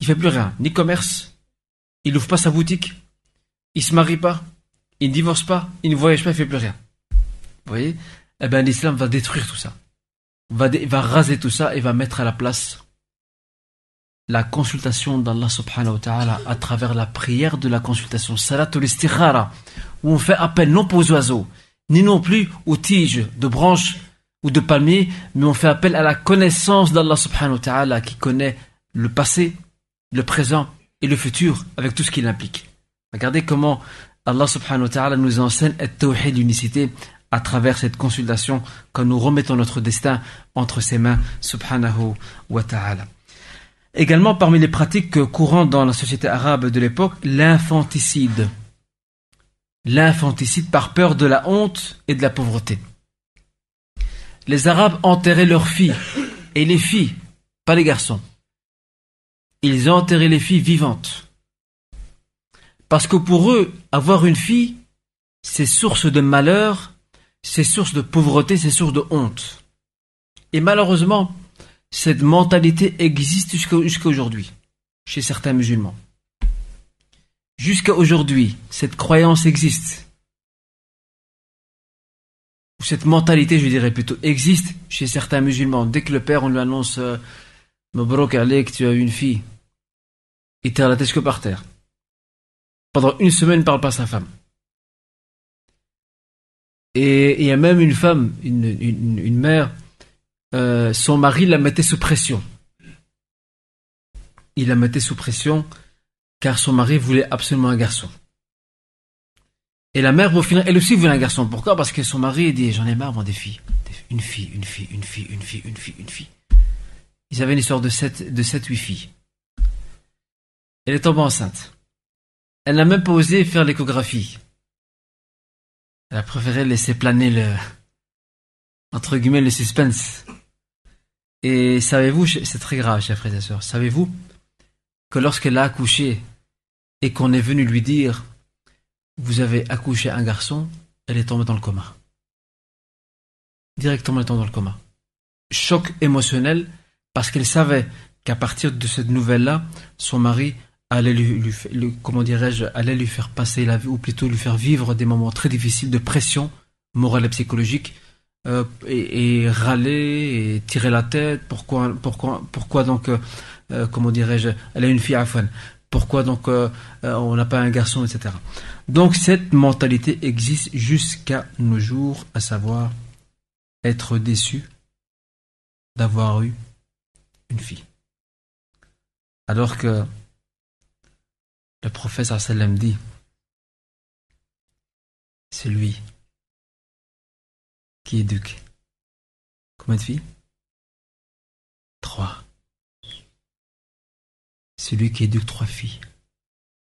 Il fait plus rien, ni commerce, il n'ouvre pas sa boutique, il se marie pas, il ne divorce pas, il ne voyage pas, il fait plus rien. Vous voyez? Eh bien, l'islam va détruire tout ça. Va, va raser tout ça et va mettre à la place la consultation d'Allah subhanahu wa ta'ala à travers la prière de la consultation, salatul istikhara, où on fait appel non pas aux oiseaux, ni non plus aux tiges de branches ou de palmiers, mais on fait appel à la connaissance d'Allah subhanahu wa ta'ala qui connaît le passé, le présent et le futur avec tout ce qu'il implique. Regardez comment Allah subhanahu wa ta'ala nous enseigne et l'unicité à travers cette consultation quand nous remettons notre destin entre ses mains subhanahu wa ta'ala. Également parmi les pratiques courantes dans la société arabe de l'époque, l'infanticide. L'infanticide par peur de la honte et de la pauvreté. Les Arabes enterraient leurs filles, et les filles, pas les garçons. Ils enterraient les filles vivantes. Parce que pour eux, avoir une fille, c'est source de malheur, c'est source de pauvreté, c'est source de honte. Et malheureusement, cette mentalité existe jusqu'à aujourd'hui, chez certains musulmans. Jusqu'à aujourd'hui, cette croyance existe. Cette mentalité, je dirais plutôt, existe chez certains musulmans. Dès que le père, on lui annonce euh, que tu as une fille, il tire la tête que par terre. Pendant une semaine, il ne parle pas à sa femme. Et il y a même une femme, une mère, euh, son mari la mettait sous pression. Il la mettait sous pression car son mari voulait absolument un garçon. Et la mère, au final, elle aussi voulait un garçon. Pourquoi? Parce que son mari dit J'en ai marre, moi, des filles. Une fille, une fille, une fille, une fille, une fille, une fille. Ils avaient une histoire de 7, de sept, 8 filles. Elle est tombée enceinte. Elle n'a même pas osé faire l'échographie. Elle a préféré laisser planer le, entre guillemets, le suspense. Et savez-vous, c'est très grave, chers frères et sœurs, savez-vous que lorsqu'elle a accouché et qu'on est venu lui dire Vous avez accouché un garçon, elle est tombée dans le coma. Directement, elle est tombée dans le coma. Choc émotionnel parce qu'elle savait qu'à partir de cette nouvelle-là, son mari allait lui, comment dirais-je, allait lui faire passer la vie, ou plutôt lui faire vivre des moments très difficiles de pression morale et psychologique euh, et, râler et tirer la tête. Pourquoi, donc, euh, euh, comment dirais-je, elle a une fille à. Pourquoi donc on n'a pas un garçon, etc. Donc cette mentalité existe jusqu'à nos jours, à savoir être déçu d'avoir eu une fille. Alors que le prophète sallam dit, c'est lui qui éduque. Combien de filles? Trois. Celui qui éduque trois filles,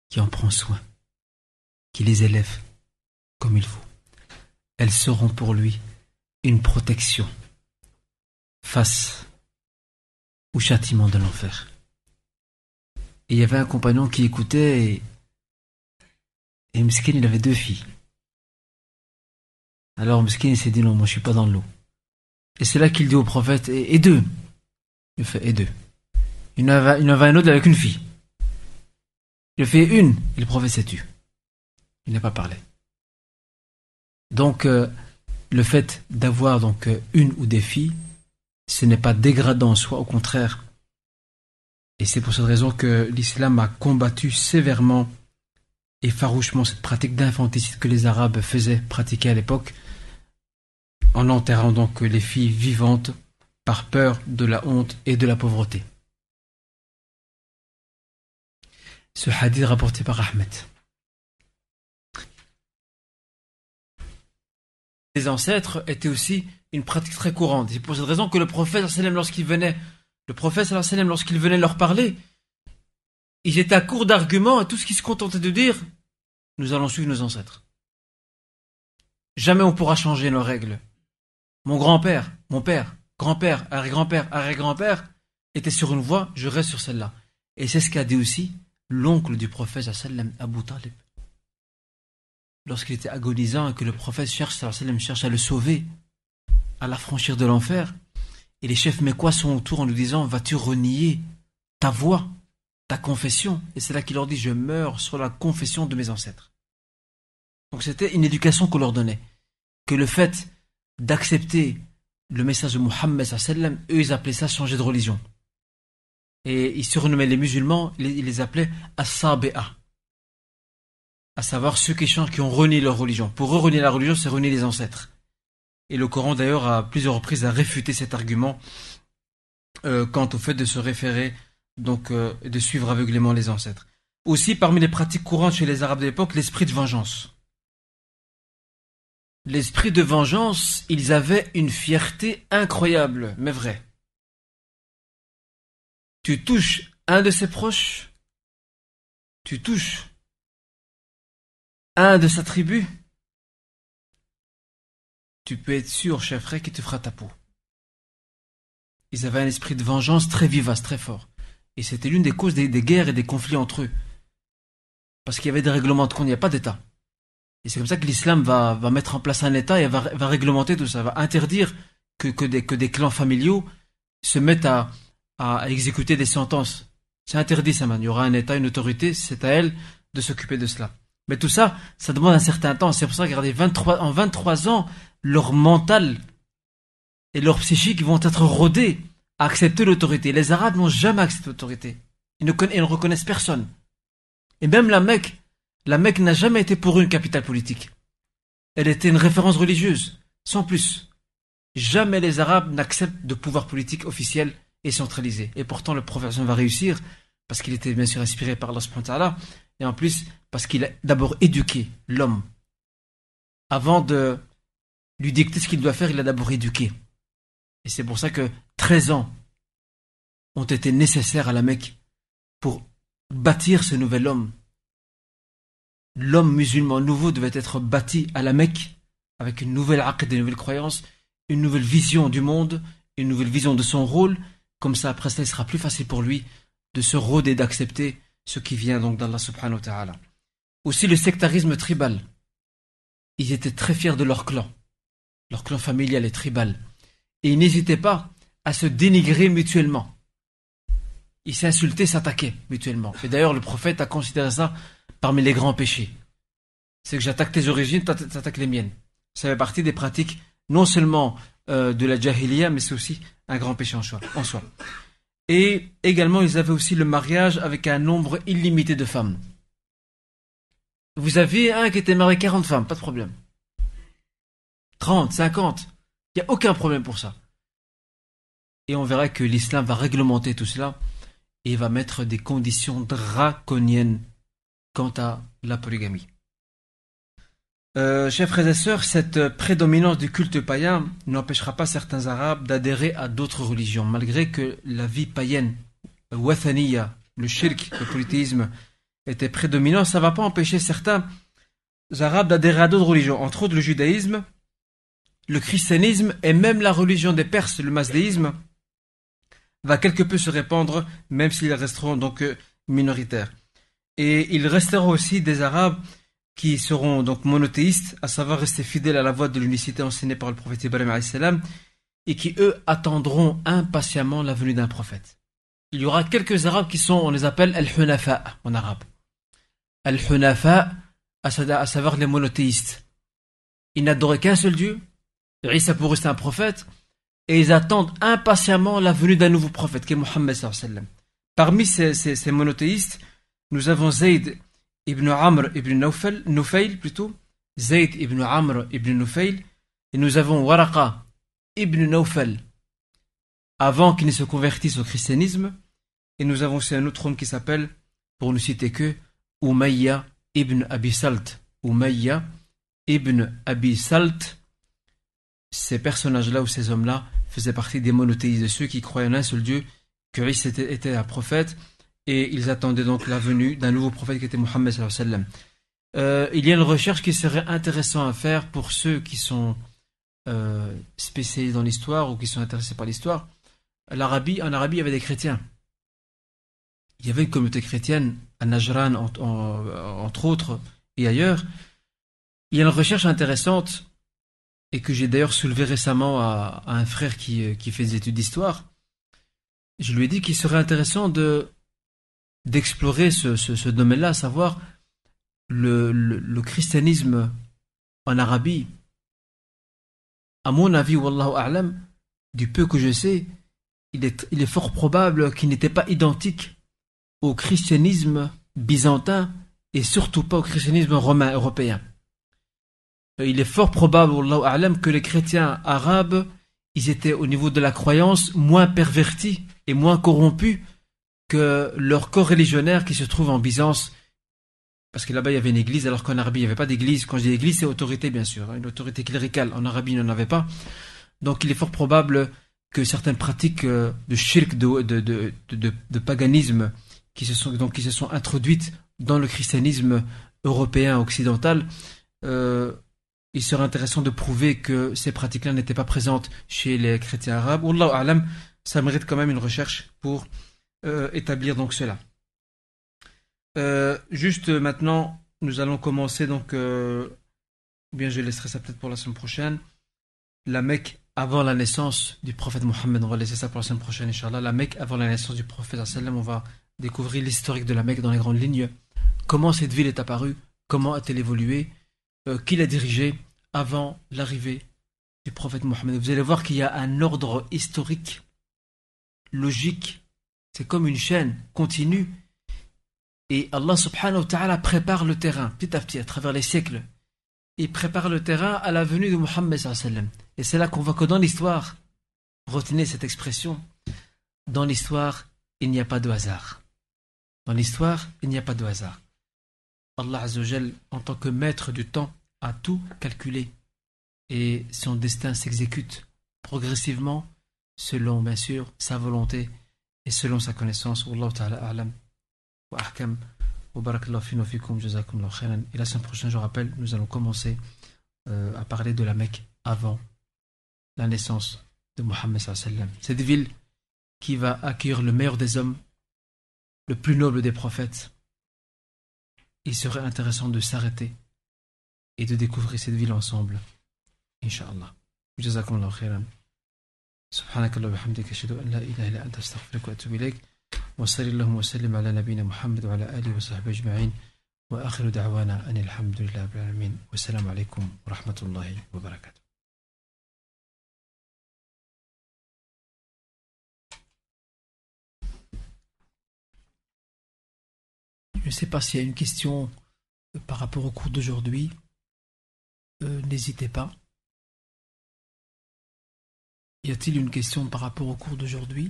qui en prend soin, qui les élève comme il faut. Elles seront pour lui une protection face au châtiment de l'enfer. Il y avait un compagnon qui écoutait et, et avait deux filles. Alors Mskin s'est dit non, moi je suis pas dans l'eau. Et c'est là qu'il dit au prophète, et, deux. Il fait, et deux. Il en il un autre avec une fille. Il fait une, et le prophète s'est tu. Il n'a pas parlé. Donc, euh, le fait d'avoir donc euh, une ou des filles, ce n'est pas dégradant en soi, au contraire. Et c'est pour cette raison que l'islam a combattu sévèrement et farouchement cette pratique d'infanticide que les Arabes faisaient pratiquer à l'époque en enterrant donc les filles vivantes par peur de la honte et de la pauvreté. Ce hadith rapporté par Ahmed. Les ancêtres étaient aussi une pratique très courante. C'est pour cette raison que le prophète lorsqu'il venait, le prophète lorsqu'il venait leur parler, ils étaient à court d'arguments et tout ce qu'ils se contentaient de dire, nous allons suivre nos ancêtres. Jamais on pourra changer nos règles. Mon grand-père, mon père, grand-père, arrière-grand-père, arrière-grand-père était sur une voie, je reste sur celle-là. Et c'est ce qu'a dit aussi l'oncle du prophète sallam, Abu Talib. lorsqu'il était agonisant et que le prophète cherche, cherche à le sauver, à l'affranchir de l'enfer, et les chefs mécois sont autour en lui disant Vas-tu renier ta voix, ta confession? Et c'est là qu'il leur dit Je meurs sur la confession de mes ancêtres. Donc c'était une éducation qu'on leur donnait. Que le fait d'accepter le message de Mohammed, eux ils appelaient ça changer de religion. Et ils surnommaient les musulmans, ils les appelaient as à savoir ceux qui changent, qui ont renié leur religion. Pour eux, renier la religion, c'est renier les ancêtres. Et le Coran, d'ailleurs, à plusieurs reprises, a réfuté cet argument euh, quant au fait de se référer, donc, euh, de suivre aveuglément les ancêtres. Aussi, parmi les pratiques courantes chez les Arabes de l'époque, l'esprit de vengeance. L'esprit de vengeance, ils avaient une fierté incroyable, mais vraie. Tu touches un de ses proches, tu touches un de sa tribu, tu peux être sûr, cher frère, qu'il te fera ta peau. Ils avaient un esprit de vengeance très vivace, très fort. Et c'était l'une des causes des, guerres et des conflits entre eux. Parce qu'il y avait des règlements de compte, il n'y a pas d'État. Et c'est comme ça que l'islam va, mettre en place un État et va, réglementer tout ça, va interdire que, des, que des clans familiaux se mettent à, à exécuter des sentences. C'est interdit ça, man. Il y aura un État, une autorité, c'est à elle de s'occuper de cela. Mais tout ça, ça demande un certain temps. C'est pour ça que, regardez, 23, en 23 ans, leur mental et leur psychique vont être rodés à accepter l'autorité. Les Arabes n'ont jamais accepté l'autorité. Ils ne, ils ne reconnaissent personne. Et même la Mecque, la Mecque n'a jamais été pour eux une capitale politique. Elle était une référence religieuse, sans plus. Jamais les Arabes n'acceptent de pouvoir politique officiel et centralisé. Et pourtant, le prophète va réussir, parce qu'il était bien sûr inspiré par Allah et en plus parce qu'il a d'abord éduqué l'homme. Avant de lui dicter ce qu'il doit faire, il a d'abord éduqué. Et c'est pour ça que 13 ans ont été nécessaires à la Mecque pour bâtir ce nouvel homme. L'homme musulman nouveau devait être bâti à la Mecque avec une nouvelle aqd, des nouvelles croyances, une nouvelle vision du monde, une nouvelle vision de son rôle. Comme ça, après ça, il sera plus facile pour lui de se rôder, d'accepter ce qui vient donc d'Allah subhanahu wa ta'ala. Aussi le sectarisme tribal. Ils étaient très fiers de leur clan, leur clan familial et tribal. Et ils n'hésitaient pas à se dénigrer mutuellement. Ils s'insultaient, s'attaquaient mutuellement. Et d'ailleurs, le prophète a considéré ça parmi les grands péchés. C'est que j'attaque tes origines, tu attaques les miennes. Ça fait partie des pratiques non seulement euh, de la jahiliya, mais c'est aussi un grand péché en soi. En soi. Et également, ils avaient aussi le mariage avec un nombre illimité de femmes. Vous aviez un qui était marié 40 femmes, pas de problème. 30, 50, il n'y a aucun problème pour ça. Et on verra que l'islam va réglementer tout cela et va mettre des conditions draconiennes quant à la polygamie. Euh, chers frères et sœurs, cette prédominance du culte païen n'empêchera pas certains Arabes d'adhérer à d'autres religions, malgré que la vie païenne, wathaniya, le shirk, le polythéisme, était prédominant, ça ne va pas empêcher certains Arabes d'adhérer à d'autres religions, entre autres le judaïsme, le christianisme et même la religion des Perses, le masdéisme, va quelque peu se répandre, même s'ils resteront donc minoritaires. Et il restera aussi des Arabes qui seront donc monothéistes, à savoir rester fidèles à la voie de l'unicité enseignée par le prophète Ibrahim salam, et qui eux attendront impatiemment la venue d'un prophète. Il y aura quelques arabes qui sont, on les appelle al-hunafa en arabe. Al-hunafa, à savoir les monothéistes. Ils n'adoraient qu'un seul Dieu, Isa pour rester un prophète, et ils attendent impatiemment la venue d'un nouveau prophète, qui est Mohammed. Parmi ces, ces monothéistes, nous avons Zayd ibn Amr ibn Nufayl, plutôt, Zayd ibn Amr ibn Nufayl, et nous avons Waraqa ibn Nawfal, avant qu'il ne se convertisse au christianisme, et nous avons aussi un autre homme qui s'appelle, pour ne citer que, Umayya ibn Abi Salt. Umayya ibn Abi Salt, ces personnages-là ou ces hommes-là faisaient partie des monothéistes, de ceux qui croyaient en un seul Dieu, que Christ était un prophète, et ils attendaient donc la venue d'un nouveau prophète qui était Mohammed. Euh, il y a une recherche qui serait intéressante à faire pour ceux qui sont euh, spécialisés dans l'histoire ou qui sont intéressés par l'histoire. L'Arabie, en Arabie, il y avait des chrétiens. Il y avait une communauté chrétienne à Najran, entre autres, et ailleurs. Il y a une recherche intéressante et que j'ai d'ailleurs soulevé récemment à, un frère qui, qui fait des études d'histoire. Je lui ai dit qu'il serait intéressant de d'explorer ce, domaine-là, à savoir le, christianisme en Arabie. À mon avis, wallahu du peu que je sais, il est, fort probable qu'il n'était pas identique au christianisme byzantin et surtout pas au christianisme romain européen. Euh, il est fort probable, que les chrétiens arabes, ils étaient au niveau de la croyance moins pervertis et moins corrompus que leurs co-religionnaires qui se trouvent en Byzance. Parce que là-bas, il y avait une église, alors qu'en Arabie, il n'y avait pas d'église. Quand je dis église, c'est autorité, bien sûr. Hein, une autorité cléricale. En Arabie, il n'en avait pas. Donc, il est fort probable que certaines pratiques euh, de shirk, de, de, paganisme, qui se, sont, donc, qui se sont introduites dans le christianisme européen occidental, euh, il serait intéressant de prouver que ces pratiques-là n'étaient pas présentes chez les chrétiens arabes. Alam, ça mérite quand même une recherche pour euh, établir donc cela. Euh, juste maintenant, nous allons commencer donc, euh, bien je laisserai ça peut-être pour la semaine prochaine, la Mecque avant la naissance du prophète Mohammed. On va laisser ça pour la semaine prochaine, Inch'Allah. La Mecque avant la naissance du prophète, on va découvrir l'historique de la Mecque dans les grandes lignes. Comment cette ville est apparue, comment a-t-elle évolué, euh, qui l'a dirigé avant l'arrivée du prophète Mohammed? Vous allez voir qu'il y a un ordre historique, logique, c'est comme une chaîne continue. Et Allah subhanahu wa ta'ala prépare le terrain petit à petit à travers les siècles. Il prépare le terrain à la venue de Mohammed Et c'est là qu'on voit que dans l'histoire, retenez cette expression, dans l'histoire, il n'y a pas de hasard. Dans l'histoire, il n'y a pas de hasard. Allah Azzawajal, en tant que maître du temps, a tout calculé et son destin s'exécute progressivement selon, bien sûr, sa volonté et selon sa connaissance. Wallahu ta'ala a'lam wa ahkam. Wa barakallahu fina fikum jazakumullahu khairan. Et la semaine prochaine, je rappelle, nous allons commencer euh, à parler de la Mecque avant la naissance de Mohammed sallam. Cette ville qui va accueillir le meilleur des hommes, le plus noble des prophètes. Il serait intéressant de s'arrêter et de découvrir cette ville ensemble. Inch'Allah. Jazakumullahu khairan. سبحانك اللهم وبحمدك أشهد أن لا إله إلا أنت أستغفرك وأتوب إليك وصل اللهم وسلم على نبينا محمد وعلى آله وصحبه أجمعين وآخر دعوانا أن الحمد لله رب العالمين والسلام عليكم ورحمة الله وبركاته Je ne sais pas s'il y a une question par rapport au cours d'aujourd'hui. Euh, n'hésitez pas. Y a-t-il une question par rapport au cours d'aujourd'hui?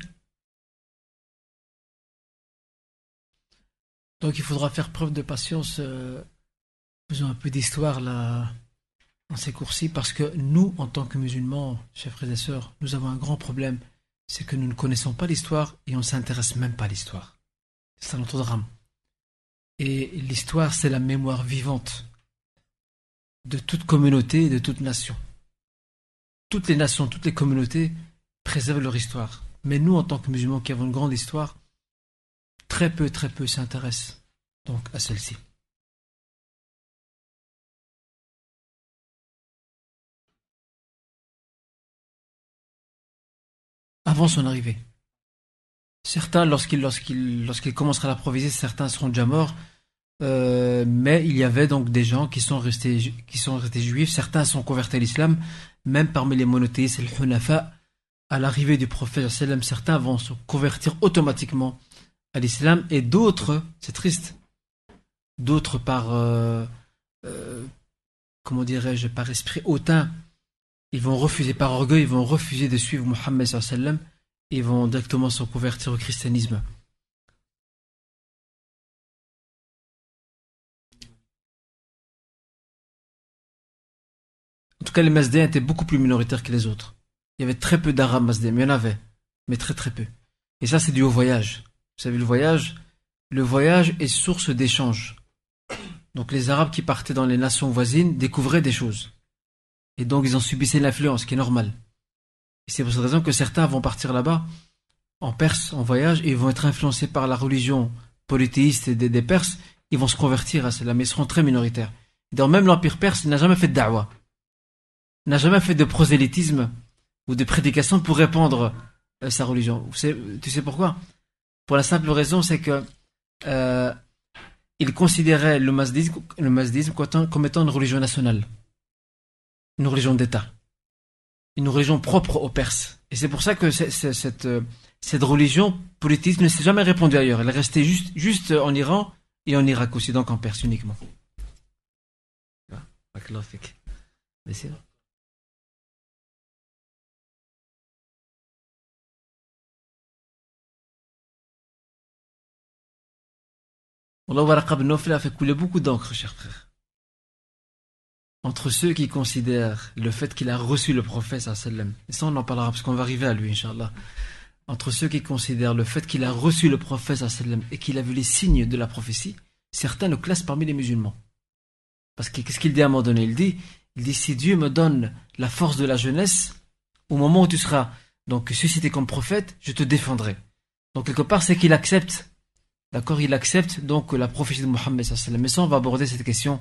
Donc il faudra faire preuve de patience. Euh, faisons un peu d'histoire là dans ces cours-ci parce que nous, en tant que musulmans, chers frères et sœurs, nous avons un grand problème. C'est que nous ne connaissons pas l'histoire et on ne s'intéresse même pas à l'histoire. C'est notre drame. Et l'histoire, c'est la mémoire vivante de toute communauté et de toute nation. Toutes les nations, toutes les communautés préservent leur histoire. Mais nous, en tant que musulmans qui avons une grande histoire, très peu, très peu s'intéressent donc à celle-ci. Avant son arrivée. Certains, lorsqu'il lorsqu'il lorsqu'il commencera à l'approvisionner, certains seront déjà morts, euh, mais il y avait donc des gens qui sont restés, qui sont restés juifs. Certains sont convertis à l'islam, même parmi les monothéistes le hunafa. À l'arrivée du prophète, certains vont se convertir automatiquement à l'islam et d'autres, c'est triste, d'autres par, euh, euh, comment dirais-je, par esprit hautain, ils vont refuser, par orgueil, ils vont refuser de suivre Mohammed et ils vont directement se convertir au christianisme. Tout cas, les Mazdéens étaient beaucoup plus minoritaires que les autres. Il y avait très peu d'Arabes Mazdéens, mais il y en avait, mais très très peu. Et ça, c'est dû au voyage. Vous savez, le voyage, le voyage est source d'échanges. Donc les Arabes qui partaient dans les nations voisines découvraient des choses. Et donc ils en subissaient l'influence, qui est normal. Et c'est pour cette raison que certains vont partir là-bas, en Perse, en voyage, et ils vont être influencés par la religion polythéiste des, Perses, ils vont se convertir à cela, mais ils seront très minoritaires. Dans même l'Empire perse n'a jamais fait de da'wah, n'a jamais fait de prosélytisme ou de prédication pour répandre euh, sa religion. tu sais pourquoi? Pour la simple raison, c'est que euh, il considérait le mazdisme, comme étant une religion nationale, une religion d'État, une religion propre aux Perses. Et c'est pour ça que cette, euh, cette religion politique ne s'est jamais répandue ailleurs. Elle est restée juste, en Iran et en Irak aussi, donc en Perse uniquement. Nofel a fait couler beaucoup d'encre, chers frères. Entre ceux qui considèrent le fait qu'il a reçu le prophète, et ça on en parlera parce qu'on va arriver à lui, Inch'Allah. Entre ceux qui considèrent le fait qu'il a reçu le prophète et qu'il a vu les signes de la prophétie, certains le classent parmi les musulmans. Parce que qu'est-ce qu'il dit à un moment donné? Il dit, il dit si Dieu me donne la force de la jeunesse, au moment où tu seras donc suscité comme prophète, je te défendrai. Donc quelque part, c'est qu'il accepte D'accord Il accepte donc la prophétie de Mohammed. Mais ça, on va aborder cette question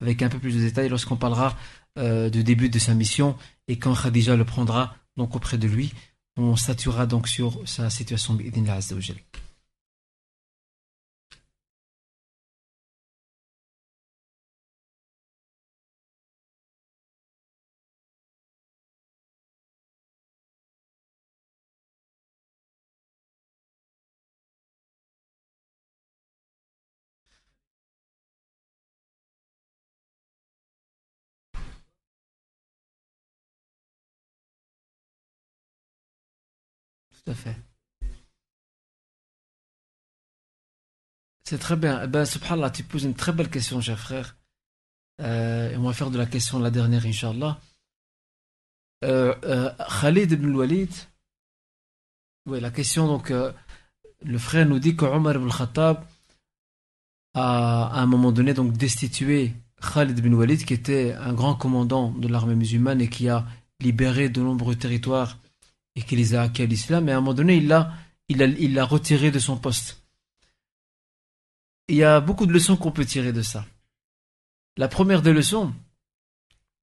avec un peu plus de détails lorsqu'on parlera euh, du début de sa mission et quand Khadija le prendra donc auprès de lui. On statuera donc sur sa situation. Tout à fait. C'est très bien. Eh ben, subhanallah, tu poses une très belle question, cher frère. Euh, et on va faire de la question la dernière, Inch'Allah. Euh, euh, Khalid ibn Walid. Oui, la question, donc, le frère nous dit que Omar ibn Khattab a, à un moment donné, donc, destitué Khalid ibn Walid, qui était un grand commandant de l'armée musulmane et qui a libéré de nombreux territoires et qu'il les a acquis à l'islam, et à un moment donné, il l'a il il retiré de son poste. Il y a beaucoup de leçons qu'on peut tirer de ça. La première des leçons,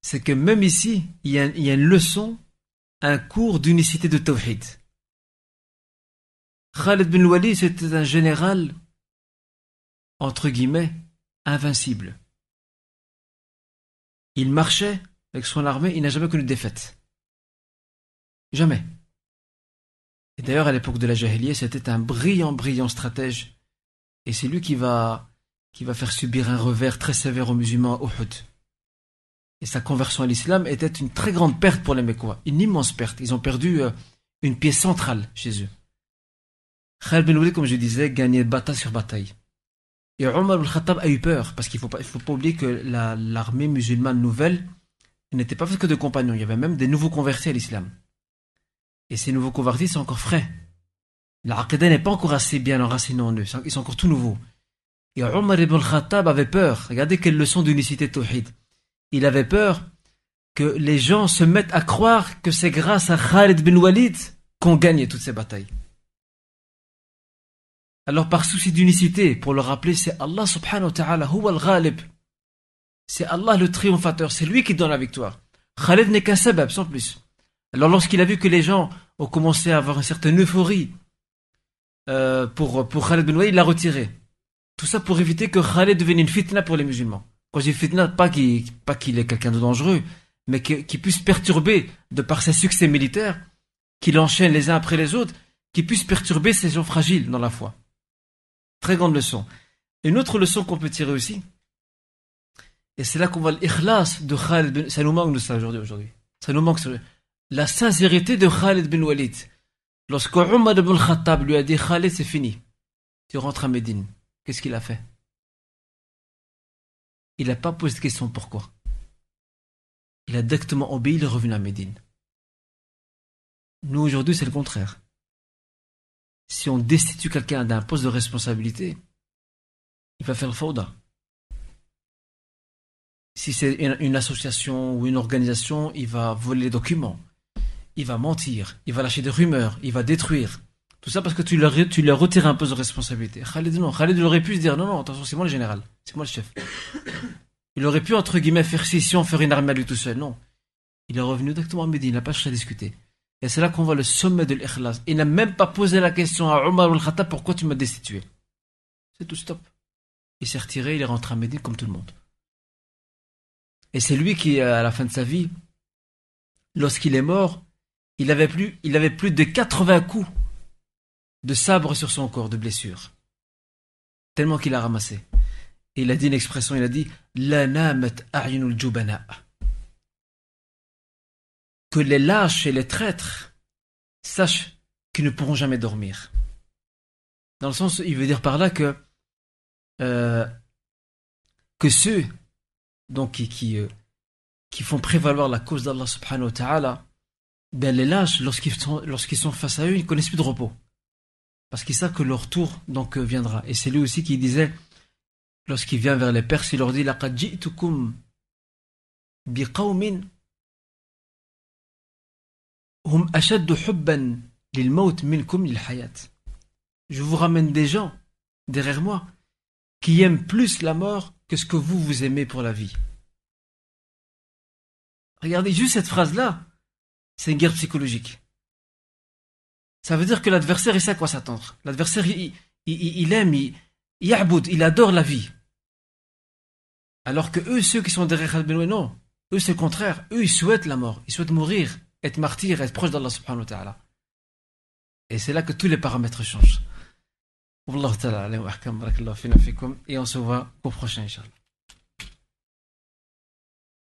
c'est que même ici, il y, a, il y a une leçon, un cours d'unicité de Tawhid. Khalid bin Walid, c'était un général, entre guillemets, invincible. Il marchait avec son armée, il n'a jamais connu de défaite. Jamais. Et d'ailleurs, à l'époque de la Jahiliyyah, c'était un brillant, brillant stratège. Et c'est lui qui va, qui va faire subir un revers très sévère aux musulmans à Uhud. Et sa conversion à l'islam était une très grande perte pour les Mécois, une immense perte. Ils ont perdu euh, une pièce centrale chez eux. Khalid bin comme je disais, gagnait bataille sur bataille. Et Omar al-Khattab a eu peur, parce qu'il ne faut, faut pas oublier que l'armée musulmane nouvelle n'était pas faite que de compagnons, il y avait même des nouveaux convertis à l'islam. Et ces nouveaux convertis sont encore frais. La n'est pas encore assez bien enracinée en eux. Ils sont encore tout nouveaux. Et Omar ibn Khattab avait peur. Regardez quelle leçon d'unicité tawhid. Il avait peur que les gens se mettent à croire que c'est grâce à Khalid bin Walid qu'on gagne toutes ces batailles. Alors par souci d'unicité, pour le rappeler, c'est Allah subhanahu wa ta'ala, huwa al-ghalib. C'est Allah le triomphateur, c'est lui qui donne la victoire. Khalid n'est qu'un sabab, sans plus. Alors lorsqu'il a vu que les gens ont commencé à avoir une certaine euphorie euh, pour, pour Khaled Ben il l'a retiré. Tout ça pour éviter que Khaled devienne une fitna pour les musulmans. Quand dis fitna, pas qu'il pas qu'il est quelqu'un de dangereux, mais qu'il puisse perturber, de par ses succès militaires, qu'il enchaîne les uns après les autres, qu'il puisse perturber ces gens fragiles dans la foi. Très grande leçon. Une autre leçon qu'on peut tirer aussi, et c'est là qu'on voit l'ikhlas de Khaled Ben... Ça nous manque de ça aujourd'hui. aujourd'hui. Ça nous manque la sincérité de Khalid bin Walid. Lorsque Omar ibn Khattab lui a dit Khalid, c'est fini. Tu rentres à Médine. Qu'est-ce qu'il a fait? Il n'a pas posé de question pourquoi? Il a directement obéi, il est revenu à Médine. Nous, aujourd'hui, c'est le contraire. Si on destitue quelqu'un d'un poste de responsabilité, il va faire le fauda. Si c'est une association ou une organisation, il va voler les documents il va mentir, il va lâcher des rumeurs, il va détruire. Tout ça parce que tu leur, tu leur retires un peu de responsabilité. Khalid, non. Khalid aurait pu se dire non, non, attention, c'est moi le général, c'est moi le chef. Il aurait pu, entre guillemets, faire scission, faire une armée à lui tout seul. Non. Il est revenu directement à Médine, il n'a pas cherché à discuter. Et c'est là qu'on voit le sommet de l'ikhlas. Il n'a même pas posé la question à Omar al-Khattab pourquoi tu m'as destitué? C'est tout, stop. Il s'est retiré, il est rentré à Médine comme tout le monde. Et c'est lui qui, à la fin de sa vie, lorsqu'il est mort, il avait plus, il avait plus de 80 coups de sabre sur son corps, de blessures. Tellement qu'il a ramassé. Et il a dit une expression, il a dit. Que les lâches et les traîtres sachent qu'ils ne pourront jamais dormir. Dans le sens, il veut dire par là que euh, que ceux donc qui qui, euh, qui font prévaloir la cause d'Allah subhanahu wa ta'ala, ben les lâches, lorsqu'ils sont, lorsqu'ils sont face à eux, ils ne connaissent plus de repos. Parce qu'ils savent que leur tour donc euh, viendra. Et c'est lui aussi qui disait, lorsqu'il vient vers les Perses, il leur dit لَقَدْ جِئْتُكُمْ بِقَوْمٍ hum ashaddu hubban lil-maut minkum lil-hayat. Je vous ramène des gens derrière moi qui aiment plus la mort que ce que vous vous aimez pour la vie. Regardez juste cette phrase-là, c'est une guerre psychologique. Ça veut dire que l'adversaire, il sait à quoi s'attendre. L'adversaire, il, aime, il, il, il adore la vie. Alors que eux, ceux qui sont derrière al non. Eux, c'est le contraire. Eux, ils souhaitent la mort. Ils souhaitent mourir, être martyrs, être proches d'Allah subhanahu wa ta'ala. Et c'est là que tous les paramètres changent. Et on se voit au prochain, Inch'Allah.